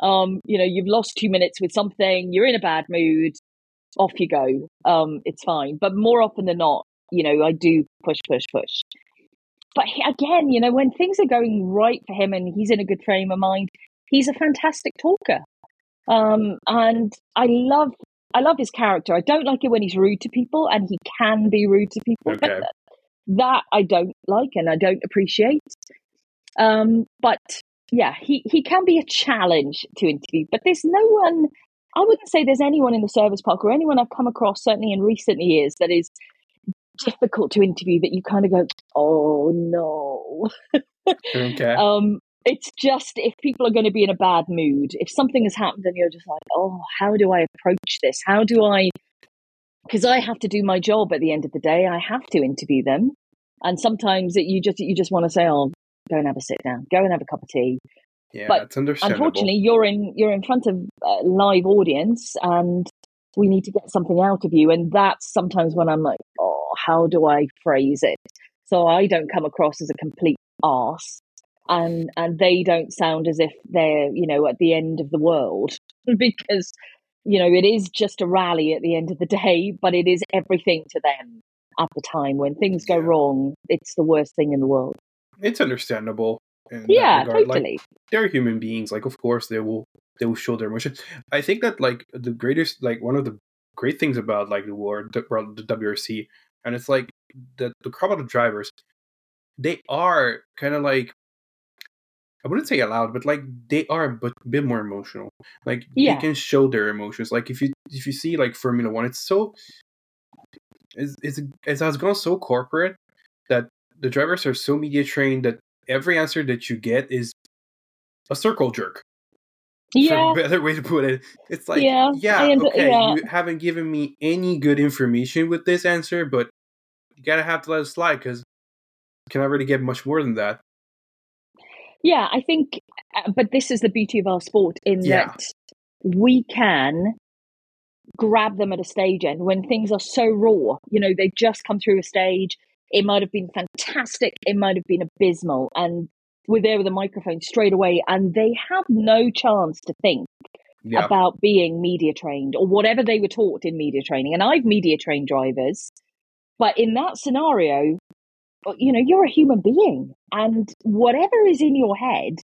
Um, you know, you've lost two minutes with something, you're in a bad mood, off you go. Um, it's fine. But more often than not, you know, I do push, push, push. But he, again, you know, when things are going right for him and he's in a good frame of mind, he's a fantastic talker. Um, and I love, I love his character. I don't like it when he's rude to people, and he can be rude to people. Okay. that I don't like and I don't appreciate. Um, but yeah, he, he can be a challenge to interview, but there's no one, I wouldn't say there's anyone in the service park or anyone I've come across, certainly in recent years, that is difficult to interview that you kind of go, oh no. Okay. Um, it's just if people are going to be in a bad mood, if something has happened and you're just like, oh, how do I approach this? How do I? Because I have to do my job at the end of the day. I have to interview them, and sometimes it, you just you just want to say, oh, go and have a sit down, go and have a cup of tea. Yeah, but it's understandable. Unfortunately, you're in you're in front of a live audience, and we need to get something out of you. And that's sometimes when I'm like, oh, how do I phrase it? So I don't come across as a complete ass, and and they don't sound as if they're you know at the end of the world because you know it is just a rally at the end of the day, but it is everything to them at the time when things go Yeah. wrong. It's the worst thing in the world. it's understandable. That Yeah, regard. Like, totally. they're human beings. Like, of course, they will they will show their emotion. I think that like the greatest, like one of the great things about like the war, the, well, the WRC, and it's like the the crowd of drivers, they are kind of like. I wouldn't say allowed, but like they are a bit, bit more emotional. Like Yeah. they can show their emotions. Like if you if you see like Formula One, it's so it's, it's it has gone so corporate that the drivers are so media trained that every answer that you get is a circle jerk. Yeah, better way to put it. It's like, Yeah, yeah, okay, yeah. you haven't given me any good information with this answer, but you gotta have to let it slide because can I really get much more than that? Yeah, I think, uh, but this is the beauty of our sport in Yeah. that we can grab them at a stage end when things are so raw. You know, they've just come through a stage. It might have been fantastic. It might have been abysmal. And we're there with a microphone straight away, and they have no chance to think Yeah, about being media trained or whatever they were taught in media training. And I've media trained drivers, but in that scenario, uh, you know, you're a human being, and whatever is in your head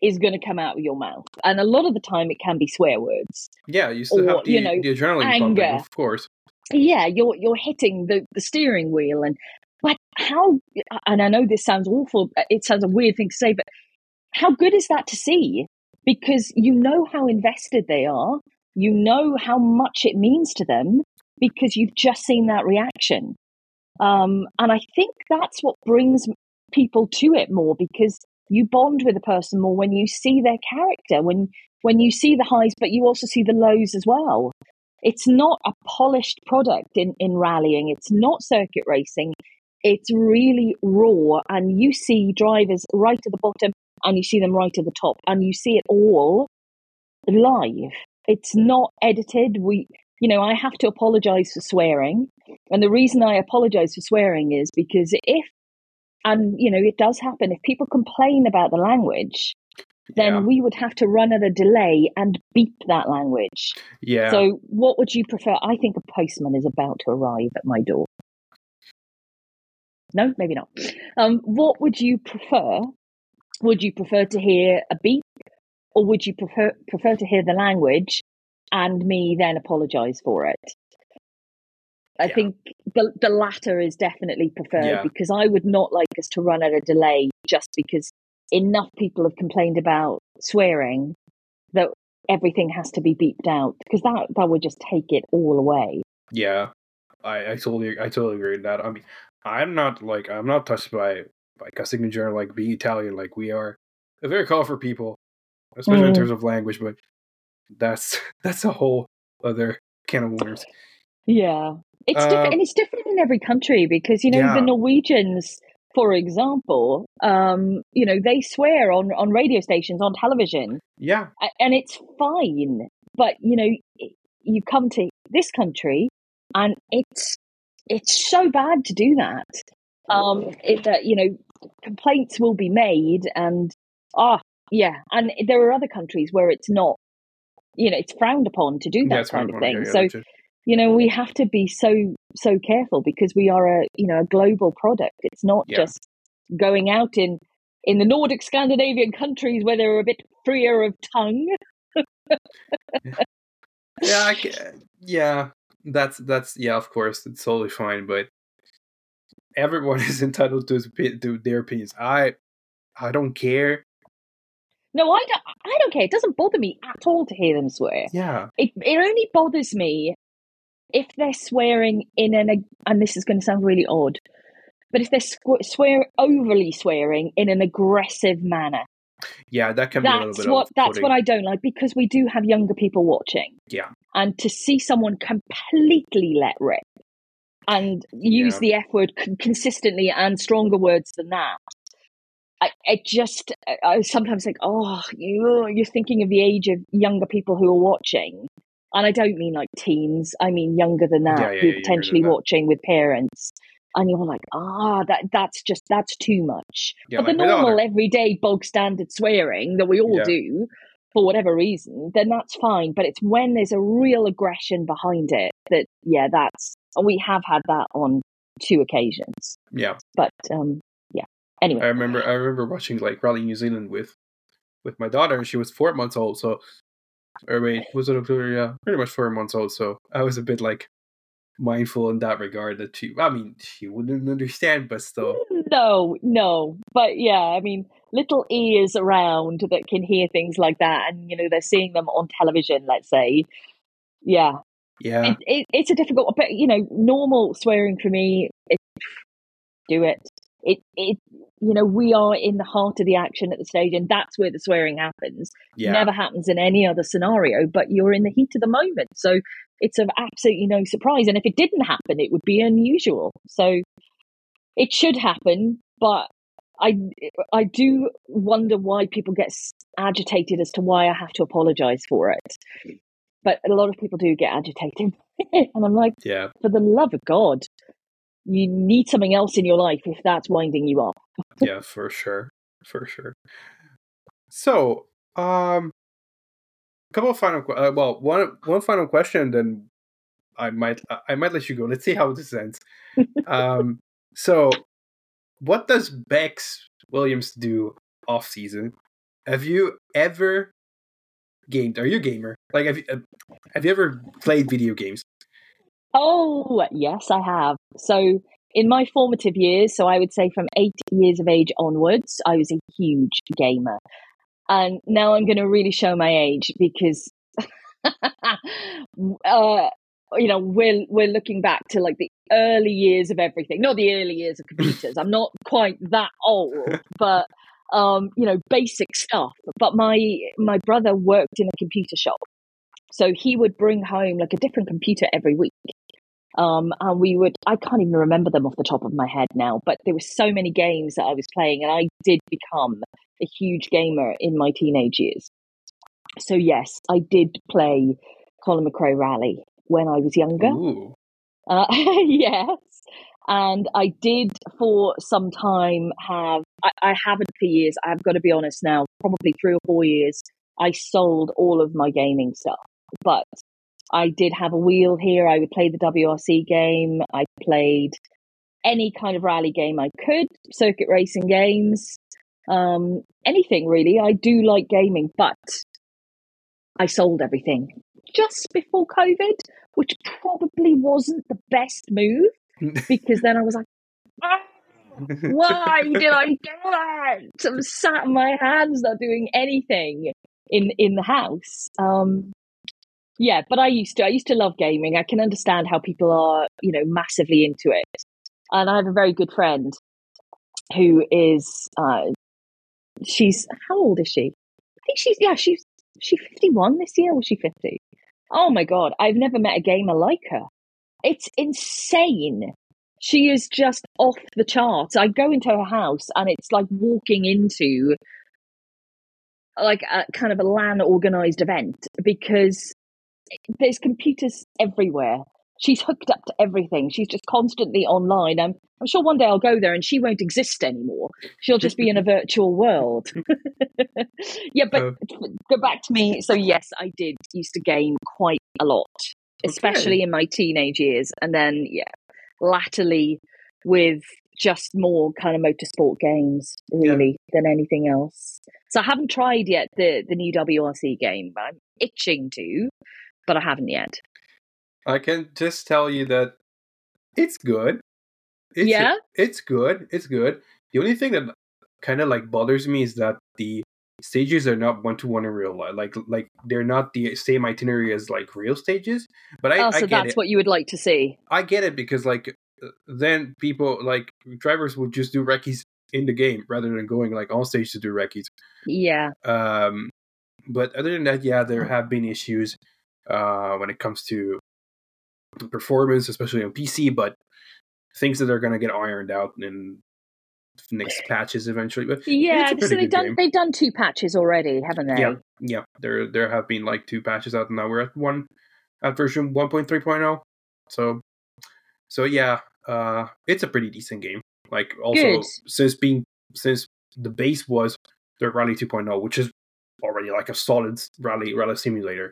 is going to come out of your mouth. And a lot of the time, it can be swear words. yeah, you still or, have the, you know, the adrenaline pumping, anger. of course. Yeah, you're you're hitting the the steering wheel, and but how? And I know this sounds awful. uh, It sounds a weird thing to say, but how good is that to see? Because you know how invested they are. You know how much it means to them because you've just seen that reaction. Um, and I think that's what brings people to it more because you bond with a person more when you see their character, when when you see the highs, but you also see the lows as well. It's not a polished product in, in rallying. It's not circuit racing. It's really raw, and you see drivers right at the bottom, and you see them right at the top, and you see it all live. It's not edited. We, you know, I have to apologize for swearing, and the reason I apologize for swearing is because if, and you know, it does happen if people complain about the language, then Yeah. we would have to run at a delay and beep that language. Yeah. So, what would you prefer? I think a postman is about to arrive at my door. No, maybe not. Um, what would you prefer? Would you prefer to hear a beep, or would you prefer prefer to hear the language and me then apologise for it? I Yeah. think the the latter is definitely preferred Yeah. because I would not like us to run at a delay just because enough people have complained about swearing that everything has to be beeped out because that that would just take it all away. Yeah, I, I totally I totally agree with that. I mean, I'm not like I'm not touched by by cussing in general. Like being Italian, like we are a very colorful people, especially in Mm. terms of language. But that's that's a whole other can of worms. Yeah. It's Um, different and it's different in every country because you know Yeah. the Norwegians for example um you know they swear on on radio stations on television Yeah, and it's fine but you know you come to this country and it's it's so bad to do that. Um it, that you know complaints will be made and ah yeah. And there are other countries where it's not you know it's frowned upon to do that yeah, kind of thing. yeah, so you know we have to be so so careful because we are a you know a global product. It's not just going out in in the nordic scandinavian countries where they're a bit freer of tongue. Yeah, I yeah. That's that's yeah. Of course, it's totally fine. But everyone is entitled to his, to their opinions. I I don't care. no i don't i don't care it doesn't bother me at all to hear them swear Yeah, it it only bothers me if they're swearing in an and this is going to sound really odd but if they're swear overly swearing in an aggressive manner yeah. That can be a little that's bit. what that's what I don't like because we do have younger people watching. Yeah. And to see someone completely let rip and use Yeah. the F word consistently and stronger words than that, I, it just I, I sometimes think, oh, you you're thinking of the age of younger people who are watching. And I don't mean like teens. I mean younger than that, Yeah, yeah, who are potentially watching with parents. And you're like, ah, that that's just that's too much Yeah, but like the normal everyday bog standard swearing that we all Yeah. do for whatever reason then that's fine but it's when there's a real aggression behind it that yeah that's and we have had that on two occasions Yeah, but um yeah anyway I remember. I remember watching like Rally New Zealand with with my daughter, and she was four months old. So, or wait, was it October? Yeah, pretty much four months old. So I was a bit like mindful in that regard that she. I mean, she wouldn't understand, but still. Mm, no no but yeah i mean little ears around that can hear things like that and you know they're seeing them on television let's say yeah Yeah, it, it, it's a difficult but you know normal swearing for me it, do it it it you know we are in the heart of the action at the stage and that's where the swearing happens. Yeah, never happens in any other scenario but you're in the heat of the moment. So it's of absolutely no surprise and if it didn't happen it would be unusual. So it should happen but i i do wonder why people get agitated as to why i have to apologize for it. But a lot of people do get agitated. And i'm like yeah. for the love of god you need something else in your life if that's winding you up yeah, for sure, for sure. So, um, a couple of final, uh, well, one one final question, then I might I might let you go. Let's see how this ends. um, so, what does Becs Williams do off season? Have you ever gamed? Are you a gamer? Like, have you uh, have you ever played video games? Oh, yes, I have. So, in my formative years, so I would say from eight years of age onwards, I was a huge gamer. And now I'm going to really show my age because, uh, you know, we're we're looking back to like the early years of everything, not the early years of computers. I'm not quite that old, but um, you know, basic stuff. But my my brother worked in a computer shop, so he would bring home like a different computer every week. Um, and we would, I can't even remember them off the top of my head now, but there were so many games that I was playing, and I did become a huge gamer in my teenage years. So, yes, I did play Colin McRae Rally when I was younger. Uh, yes. And I did for some time have, I, I haven't for years, I've got to be honest now, probably three or four years, I sold all of my gaming stuff. But I did have a wheel here. I would play the WRC game. I played any kind of rally game I could, circuit racing games, um, anything really. I do like gaming, but I sold everything just before COVID, which probably wasn't the best move because then I was like, "Ah, why did I do that? I'm sat on my hands, not doing anything in in the house. Um, yeah, but I used to. I used to love gaming. I can understand how people are, you know, massively into it. And I have a very good friend who is. Uh, she's how old is she? I think she's yeah. She's she fifty one this year. Or was she fifty? Oh my god! I've never met a gamer like her. It's insane. She is just off the charts. I go into her house and it's like walking into like a kind of a LAN organized event because there's computers everywhere. She's hooked up to everything. She's just constantly online. I'm, I'm sure one day I'll go there and she won't exist anymore. She'll just be in a virtual world. yeah, but Oh. go back to me. So, yes, I did used to game quite a lot, oh, especially in my teenage years. And then, yeah, latterly with just more kind of motorsport games, Yeah. really, than anything else. So I haven't tried yet the, the new WRC game, but I'm itching to, but I haven't yet. I can just tell you that it's good. It's Yeah? it's good. It's good. The only thing that kind of like bothers me is that the stages are not one to one in real life. Like like they're not the same itinerary as like real stages. But I, oh, I so get that's it. what you would like to see. I get it because like then people like drivers would just do recce's in the game rather than going like on stage to do recce's. Yeah. Um, but other than that, yeah, there have been issues uh, when it comes to performance, especially on PC. But things that are going to get ironed out in next patches eventually. But Yeah, it's a pretty so they've done game. they've done two patches already, haven't they? yeah, yeah, there there have been like two patches out, and now we're at one at version one point three oh. So, so yeah, uh, it's a pretty decent game. Like also Good. since being since the base was the Rally 2.0, which is already like a solid rally rally simulator.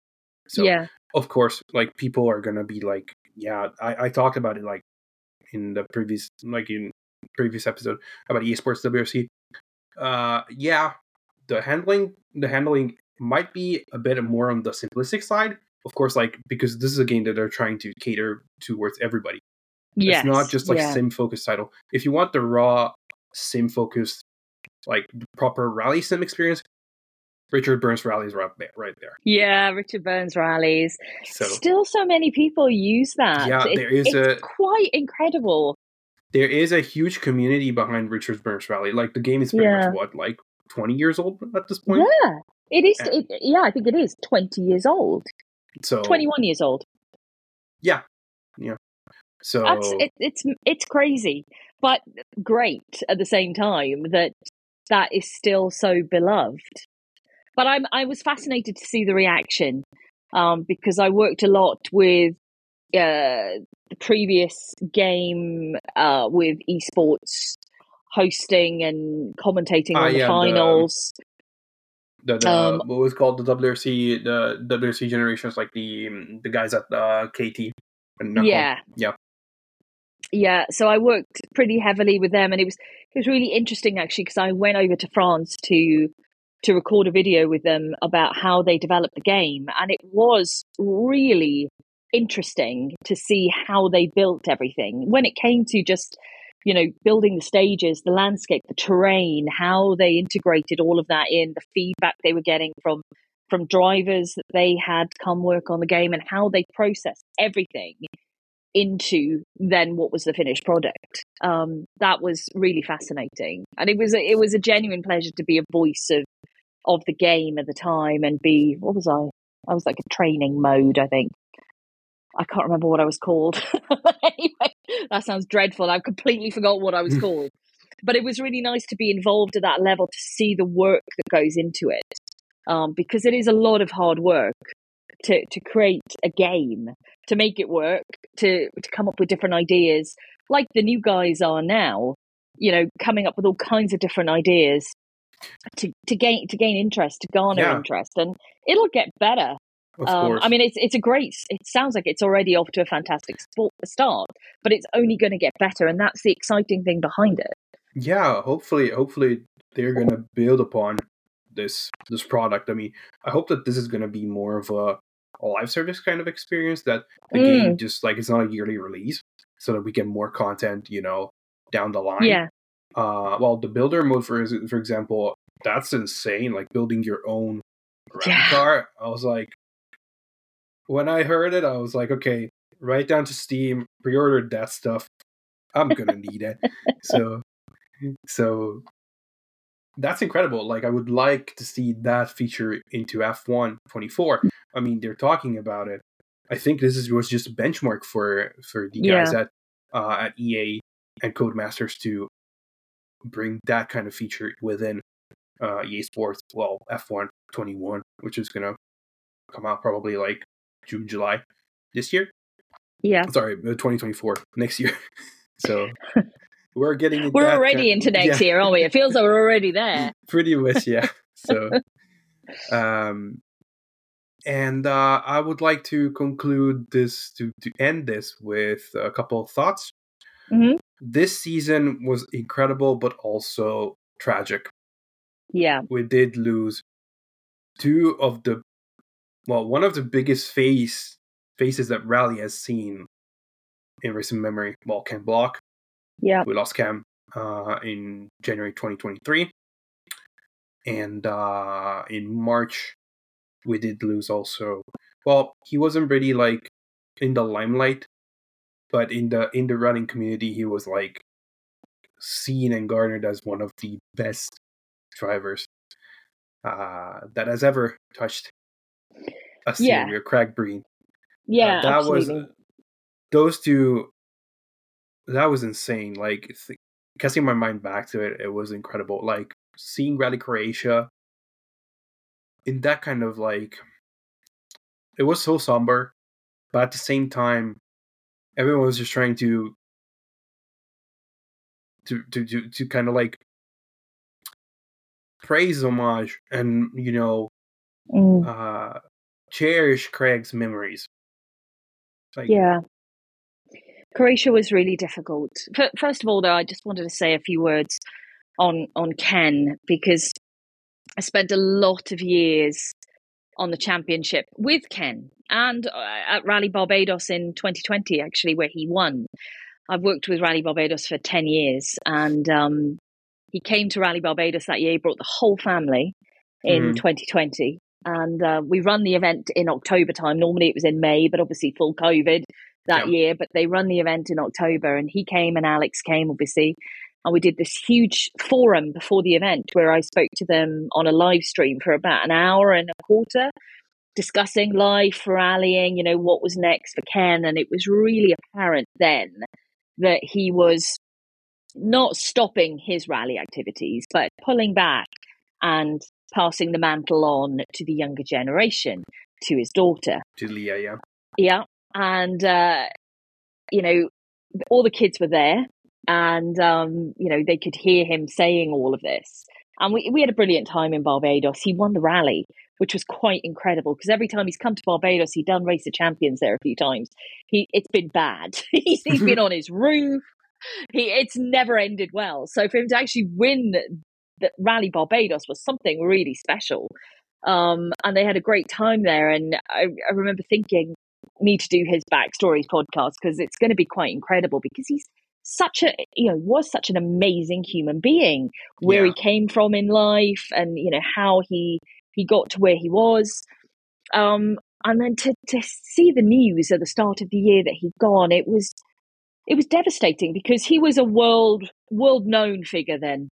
So yeah. of course, like people are gonna be like, yeah, I, I talked about it like in the previous like in previous episode about esports WRC. Uh, yeah, the handling the handling might be a bit more on the simplistic side. Of course, like because this is a game that they're trying to cater towards everybody. Yes. It's not just like yeah. sim focused title. If you want the raw sim focused, like proper rally sim experience, Richard Burns rallies right there. Right there. Yeah, Richard Burns rallies. So Still so many people use that. Yeah, It- there is it's a- quite incredible. there is a huge community behind Richard Burns Rally. Like the game is pretty Yeah. much what like twenty years old at this point. Yeah. It is Yeah. it, yeah, I think it is 20 years old. So 21 years old. Yeah, yeah. So That's it, it's it's crazy, but great at the same time that that is still so beloved. But I'm I was fascinated to see the reaction um, because I worked a lot with uh, the previous game uh, with esports hosting and commentating Ah, on the yeah, the, um, finals. the, the um, what was called? The WRC the WRC generations like the um, the guys at uh, KT and yeah. Yeah. Yeah so i worked pretty heavily with them and it was it was really interesting actually because i went over to france to to record a video with them about how they developed the game. And it was really interesting to see how they built everything. When it came to just you know building the stages the landscape the terrain how they integrated all of that in the feedback they were getting from from drivers that they had come work on the game and how they processed everything into then what was the finished product. Um, that was really fascinating, and it was a, it was a genuine pleasure to be a voice of of the game at the time and be what was I? I was like a training mode, I think. I can't remember what I was called. anyway, that sounds dreadful. I've completely forgot what I was called. But it was really nice to be involved at that level to see the work that goes into it, um, because it is a lot of hard work to to create a game, to make it work, to to come up with different ideas like the new guys are now, you know, coming up with all kinds of different ideas to, to gain to gain interest, to garner Yeah. interest, and it'll get better. Um. I mean, it's it's a great. It sounds like it's already off to a fantastic sport, start, but it's only going to get better, and that's the exciting thing behind it. yeah hopefully hopefully they're gonna build upon this this product i mean i hope that this is gonna be more of a live service kind of experience that the game just like it's not a yearly release so that we get more content you know down the line. Yeah, uh well the builder mode for for example that's insane like building your own Yeah. car i was like when i heard it i was like okay right down to steam pre-order that stuff. I'm gonna need it. So so that's incredible. Like i would like to see that feature into f1 24 i mean they're talking about it. I think this is was just a benchmark for for the guys at uh at ea and codemasters to bring that kind of feature within uh ea sports well f1 21 which is gonna come out probably like june july this year. Yeah. sorry uh, 2024 next year. So we're getting in We're already into next yeah, year, aren't we? It feels like we're already there. pretty much yeah so um and uh i would like to conclude this to to end this with a couple of thoughts Mhm. this season was incredible but also tragic Yeah, we did lose two of the well one of the biggest face faces that rally has seen in recent memory well ken block yeah, we lost Cam uh, in January 2023, and uh, in March we did lose also. Well, he wasn't really like in the limelight, but in the in the running community, he was like seen and garnered as one of the best drivers uh, that has ever touched a Yeah. Syria, Craig Breen. yeah. Uh, that absolutely. was those two that was insane like th- casting my mind back to it it was incredible like seeing rally croatia in that kind of like it was so somber but at the same time everyone was just trying to to to to, to kind of like praise homage and you know Mm. uh cherish craig's memories like Yeah. Croatia was really difficult. First of all, though, I just wanted to say a few words on on Ken because I spent a lot of years on the championship with Ken and uh, at Rally Barbados in 2020, actually, where he won. I've worked with Rally Barbados for 10 years, and um, he came to Rally Barbados that year. He brought the whole family in Mhm. 2020, and uh, we run the event in October time. Normally it was in May, but obviously full COVID that Yeah. year. But they run the event in October, and he came and Alex came, obviously. And we did this huge forum before the event where I spoke to them on a live stream for about an hour and a quarter, discussing life, rallying, you know, what was next for Ken. And it was really apparent then that he was not stopping his rally activities, but pulling back and passing the mantle on to the younger generation, to his daughter. to lia yeah Yeah. And, uh, you know, all the kids were there and, um, you know, they could hear him saying all of this. And we, we had a brilliant time in Barbados. He won the rally, which was quite incredible because every time he's come to Barbados, he'd done Race of Champions there a few times. He It's been bad. he's, he's been on his roof. He, it's never ended well. So for him to actually win the Rally Barbados was something really special. Um, and they had a great time there. And I, I remember thinking, need to do his backstories podcast because it's going to be quite incredible because he's such a you know was such an amazing human being where Yeah. he came from in life and you know how he he got to where he was um and then to to see the news at the start of the year that he'd gone it was it was devastating because he was a world world known figure then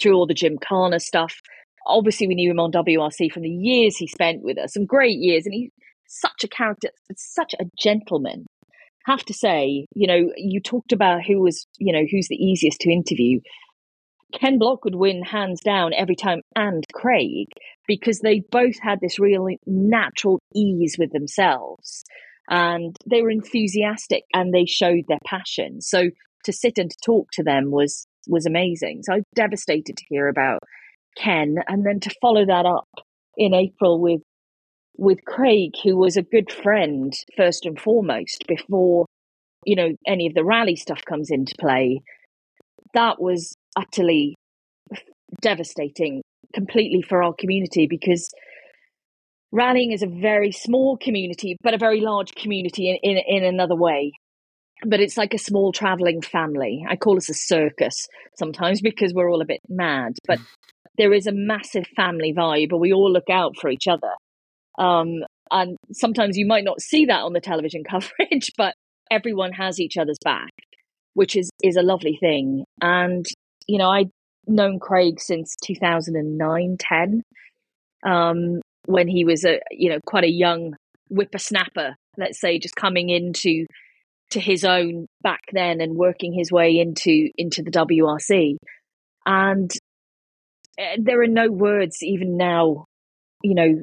through all the Gymkhana stuff. Obviously, we knew him on WRC from the years he spent with us, some great years, and he's such a character, such a gentleman. Have to say, you know, you talked about who was, you know, who's the easiest to interview. Ken Block would win hands down every time, and Craig, because they both had this really natural ease with themselves and they were enthusiastic and they showed their passion. So to sit and to talk to them was was amazing. So I was devastated to hear about Ken, and then to follow that up in April with with Craig, who was a good friend first and foremost before you know any of the rally stuff comes into play. That was utterly devastating, completely for our community because rallying is a very small community, but a very large community in, in, in another way. But it's like a small traveling family. I call us a circus sometimes because we're all a bit mad, but mm. there is a massive family vibe, and we all look out for each other. Um, and sometimes you might not see that on the television coverage, but everyone has each other's back, which is is a lovely thing. And you know, I'd known Craig since 2009, 10, um, when he was a you know quite a young whippersnapper, let's say, just coming into to his own back then and working his way into into the WRC. And uh, there are no words even now, you know,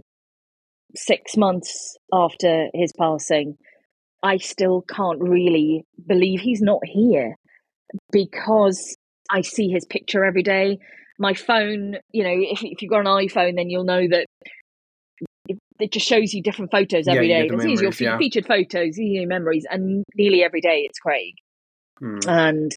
six months after his passing, I still can't really believe he's not here because I see his picture every day. My phone, you know, if, if you've got an iPhone, then you'll know that it, it just shows you different photos every yeah, day. You It's your yeah. featured photos, your memories, and nearly every day it's Craig. Hmm. And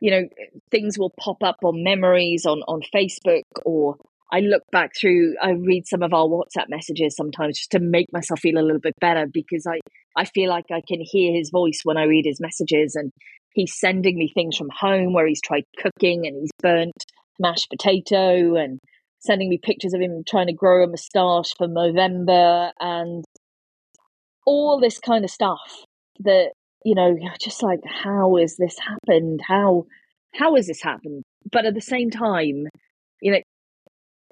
you know, things will pop up on memories on on Facebook or I look back through, I read some of our WhatsApp messages sometimes just to make myself feel a little bit better because I, I feel like I can hear his voice when I read his messages and he's sending me things from home where he's tried cooking and he's burnt mashed potato and sending me pictures of him trying to grow a moustache for November and all this kind of stuff that, you know, just like, how has this happened? How, how has this happened? But at the same time,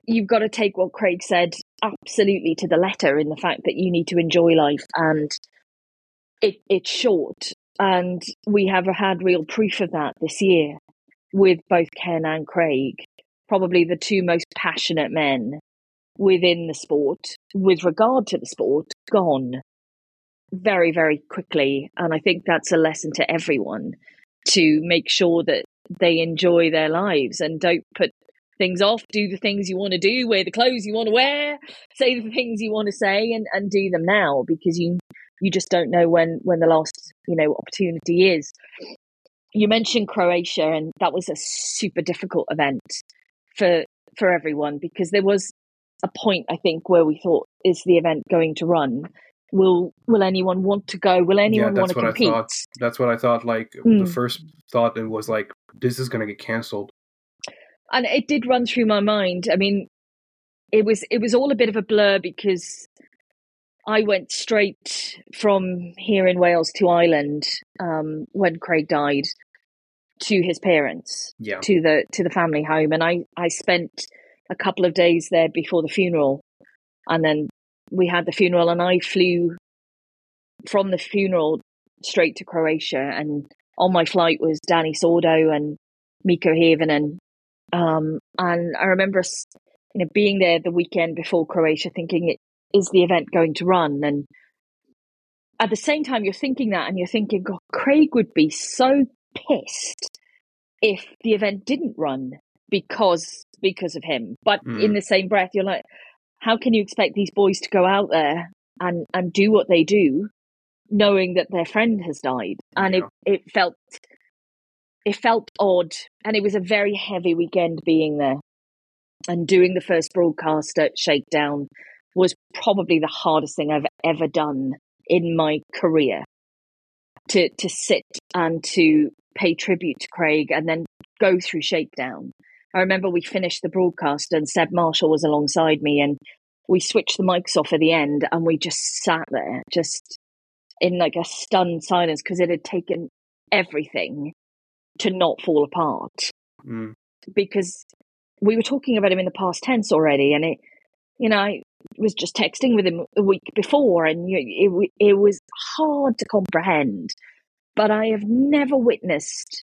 you've got to take what Craig said absolutely to the letter in the fact that you need to enjoy life and it, it's short. And we have had real proof of that this year with both Ken and Craig, probably the two most passionate men within the sport with regard to the sport, gone very, very quickly. And I think that's a lesson to everyone to make sure that they enjoy their lives and don't put things off, do the things you want to do, wear the clothes you want to wear, say the things you want to say and, and do them now because you you just don't know when when the last, you know, opportunity is. You mentioned Croatia and that was a super difficult event for for everyone because there was a point I think where we thought is the event going to run will will anyone want to go will anyone yeah, want to that's what compete I thought. That's what I thought. Like Mm. the first thought, it was like this is gonna get cancelled. And it did run through my mind. I mean it was it was all a bit of a blur because i went straight from here in wales to ireland um, when craig died to his parents Yeah, to the to the family home. And i i spent a couple of days there before the funeral. And then we had the funeral and i flew from the funeral straight to croatia. And on my flight was dani sordo and miko haven um, and i remember you know being there the weekend before croatia thinking is the event going to run and at the same time you're thinking that and you're thinking god craig would be so pissed if the event didn't run because because of him but Mm. in the same breath you're like how can you expect these boys to go out there and and do what they do knowing that their friend has died and Yeah. it it felt it felt odd and it was a very heavy weekend being there. And doing the first broadcast at shakedown was probably the hardest thing i've ever done in my career. To to sit and to pay tribute to craig and then go through shakedown. I remember we finished the broadcast and seb marshall was alongside me and we switched the mics off at the end and we just sat there just in like a stunned silence because it had taken everything to not fall apart. Mm. because we were talking about him in the past tense already and it you know i was just texting with him a week before and you, it, it was hard to comprehend. But i have never witnessed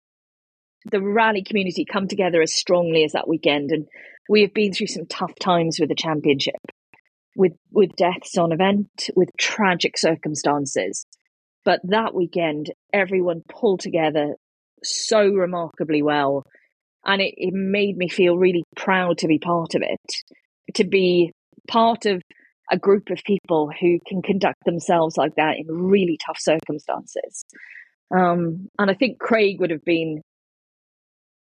the rally community come together as strongly as that weekend and we have been through some tough times with the championship with with deaths on event with tragic circumstances. But that weekend everyone pulled together so remarkably well. And it, it made me feel really proud to be part of it, to be part of a group of people who can conduct themselves like that in really tough circumstances. Um, and I think Craig would have been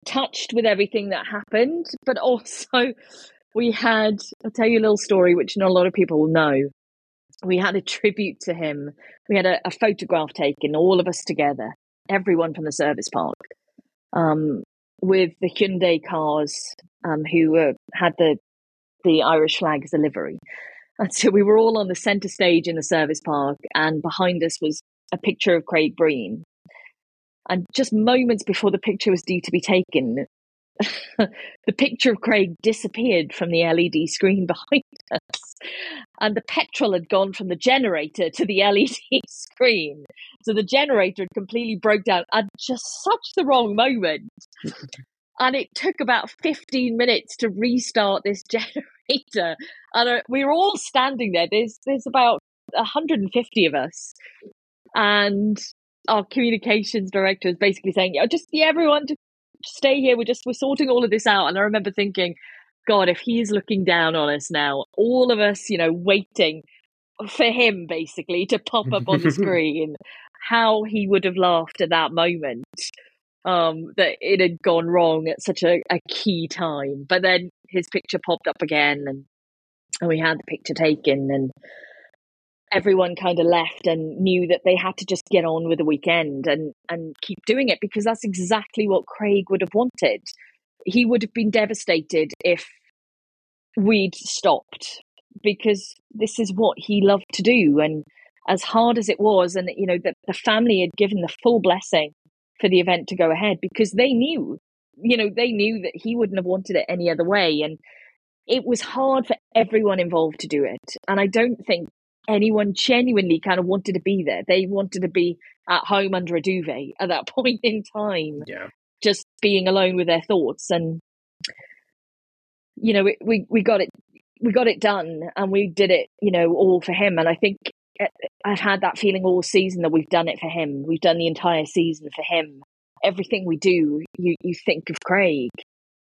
touched with everything that happened, but also we had, I'll tell you a little story which not a lot of people will know. We had a tribute to him. We had a, a photograph taken, all of us together, everyone from the service park, um, with the Hyundai cars um, who uh, had the the Irish flag as a livery. And so we were all on the centre stage in the service park, and behind us was a picture of Craig Breen. And just moments before the picture was due to be taken, the picture of Craig disappeared from the LED screen behind us. And the petrol had gone from the generator to the LED screen. So the generator had completely broke down at just such the wrong moment. and it took about 15 minutes to restart this generator. And uh, we were all standing there. There's, there's about 150 of us. And our communications director was basically saying, "Yeah, just yeah, everyone, just stay here. We're just we're sorting all of this out." And I remember thinking, God, if he's looking down on us now, all of us, you know, waiting for him basically to pop up on the screen, how he would have laughed at that moment. Um, that it had gone wrong at such a, a key time. But then his picture popped up again and and we had the picture taken and everyone kind of left and knew that they had to just get on with the weekend and and keep doing it because that's exactly what Craig would have wanted. He would have been devastated if we'd stopped because this is what he loved to do and as hard as it was and you know that the family had given the full blessing for the event to go ahead because they knew you know they knew that he wouldn't have wanted it any other way and it was hard for everyone involved to do it and i don't think anyone genuinely kind of wanted to be there. They wanted to be at home under a duvet at that point in time. Yeah. Just being alone with their thoughts. And, you know, we, we we got it, we got it done and we did it, you know, all for him. And I think I've had that feeling all season that we've done it for him. We've done the entire season for him. Everything we do, you, you think of Craig.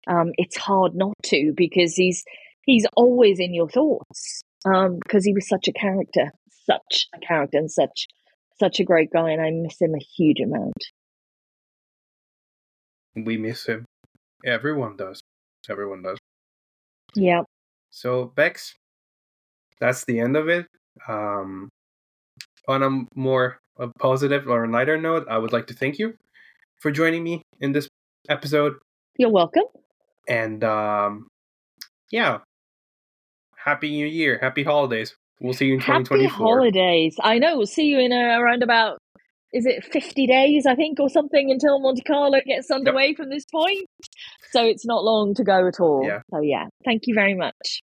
Um, it's hard not to because he's, he's always in your thoughts um, because he was such a character, such a character, and such such a great guy, and I miss him a huge amount. We miss him. Everyone does. Everyone does. Yeah. So Becs, that's the end of it. Um, on a more a positive or a lighter note, I would like to thank you for joining me in this episode. You're welcome. And um, yeah, happy new year, happy holidays. We'll see you in 2024. Happy holidays. I know. We'll see you in uh, around about is it 50 days, I think, or something until Monte Carlo gets underway yep. from this point. So it's not long to go at all. Yeah. So, yeah, thank you very much.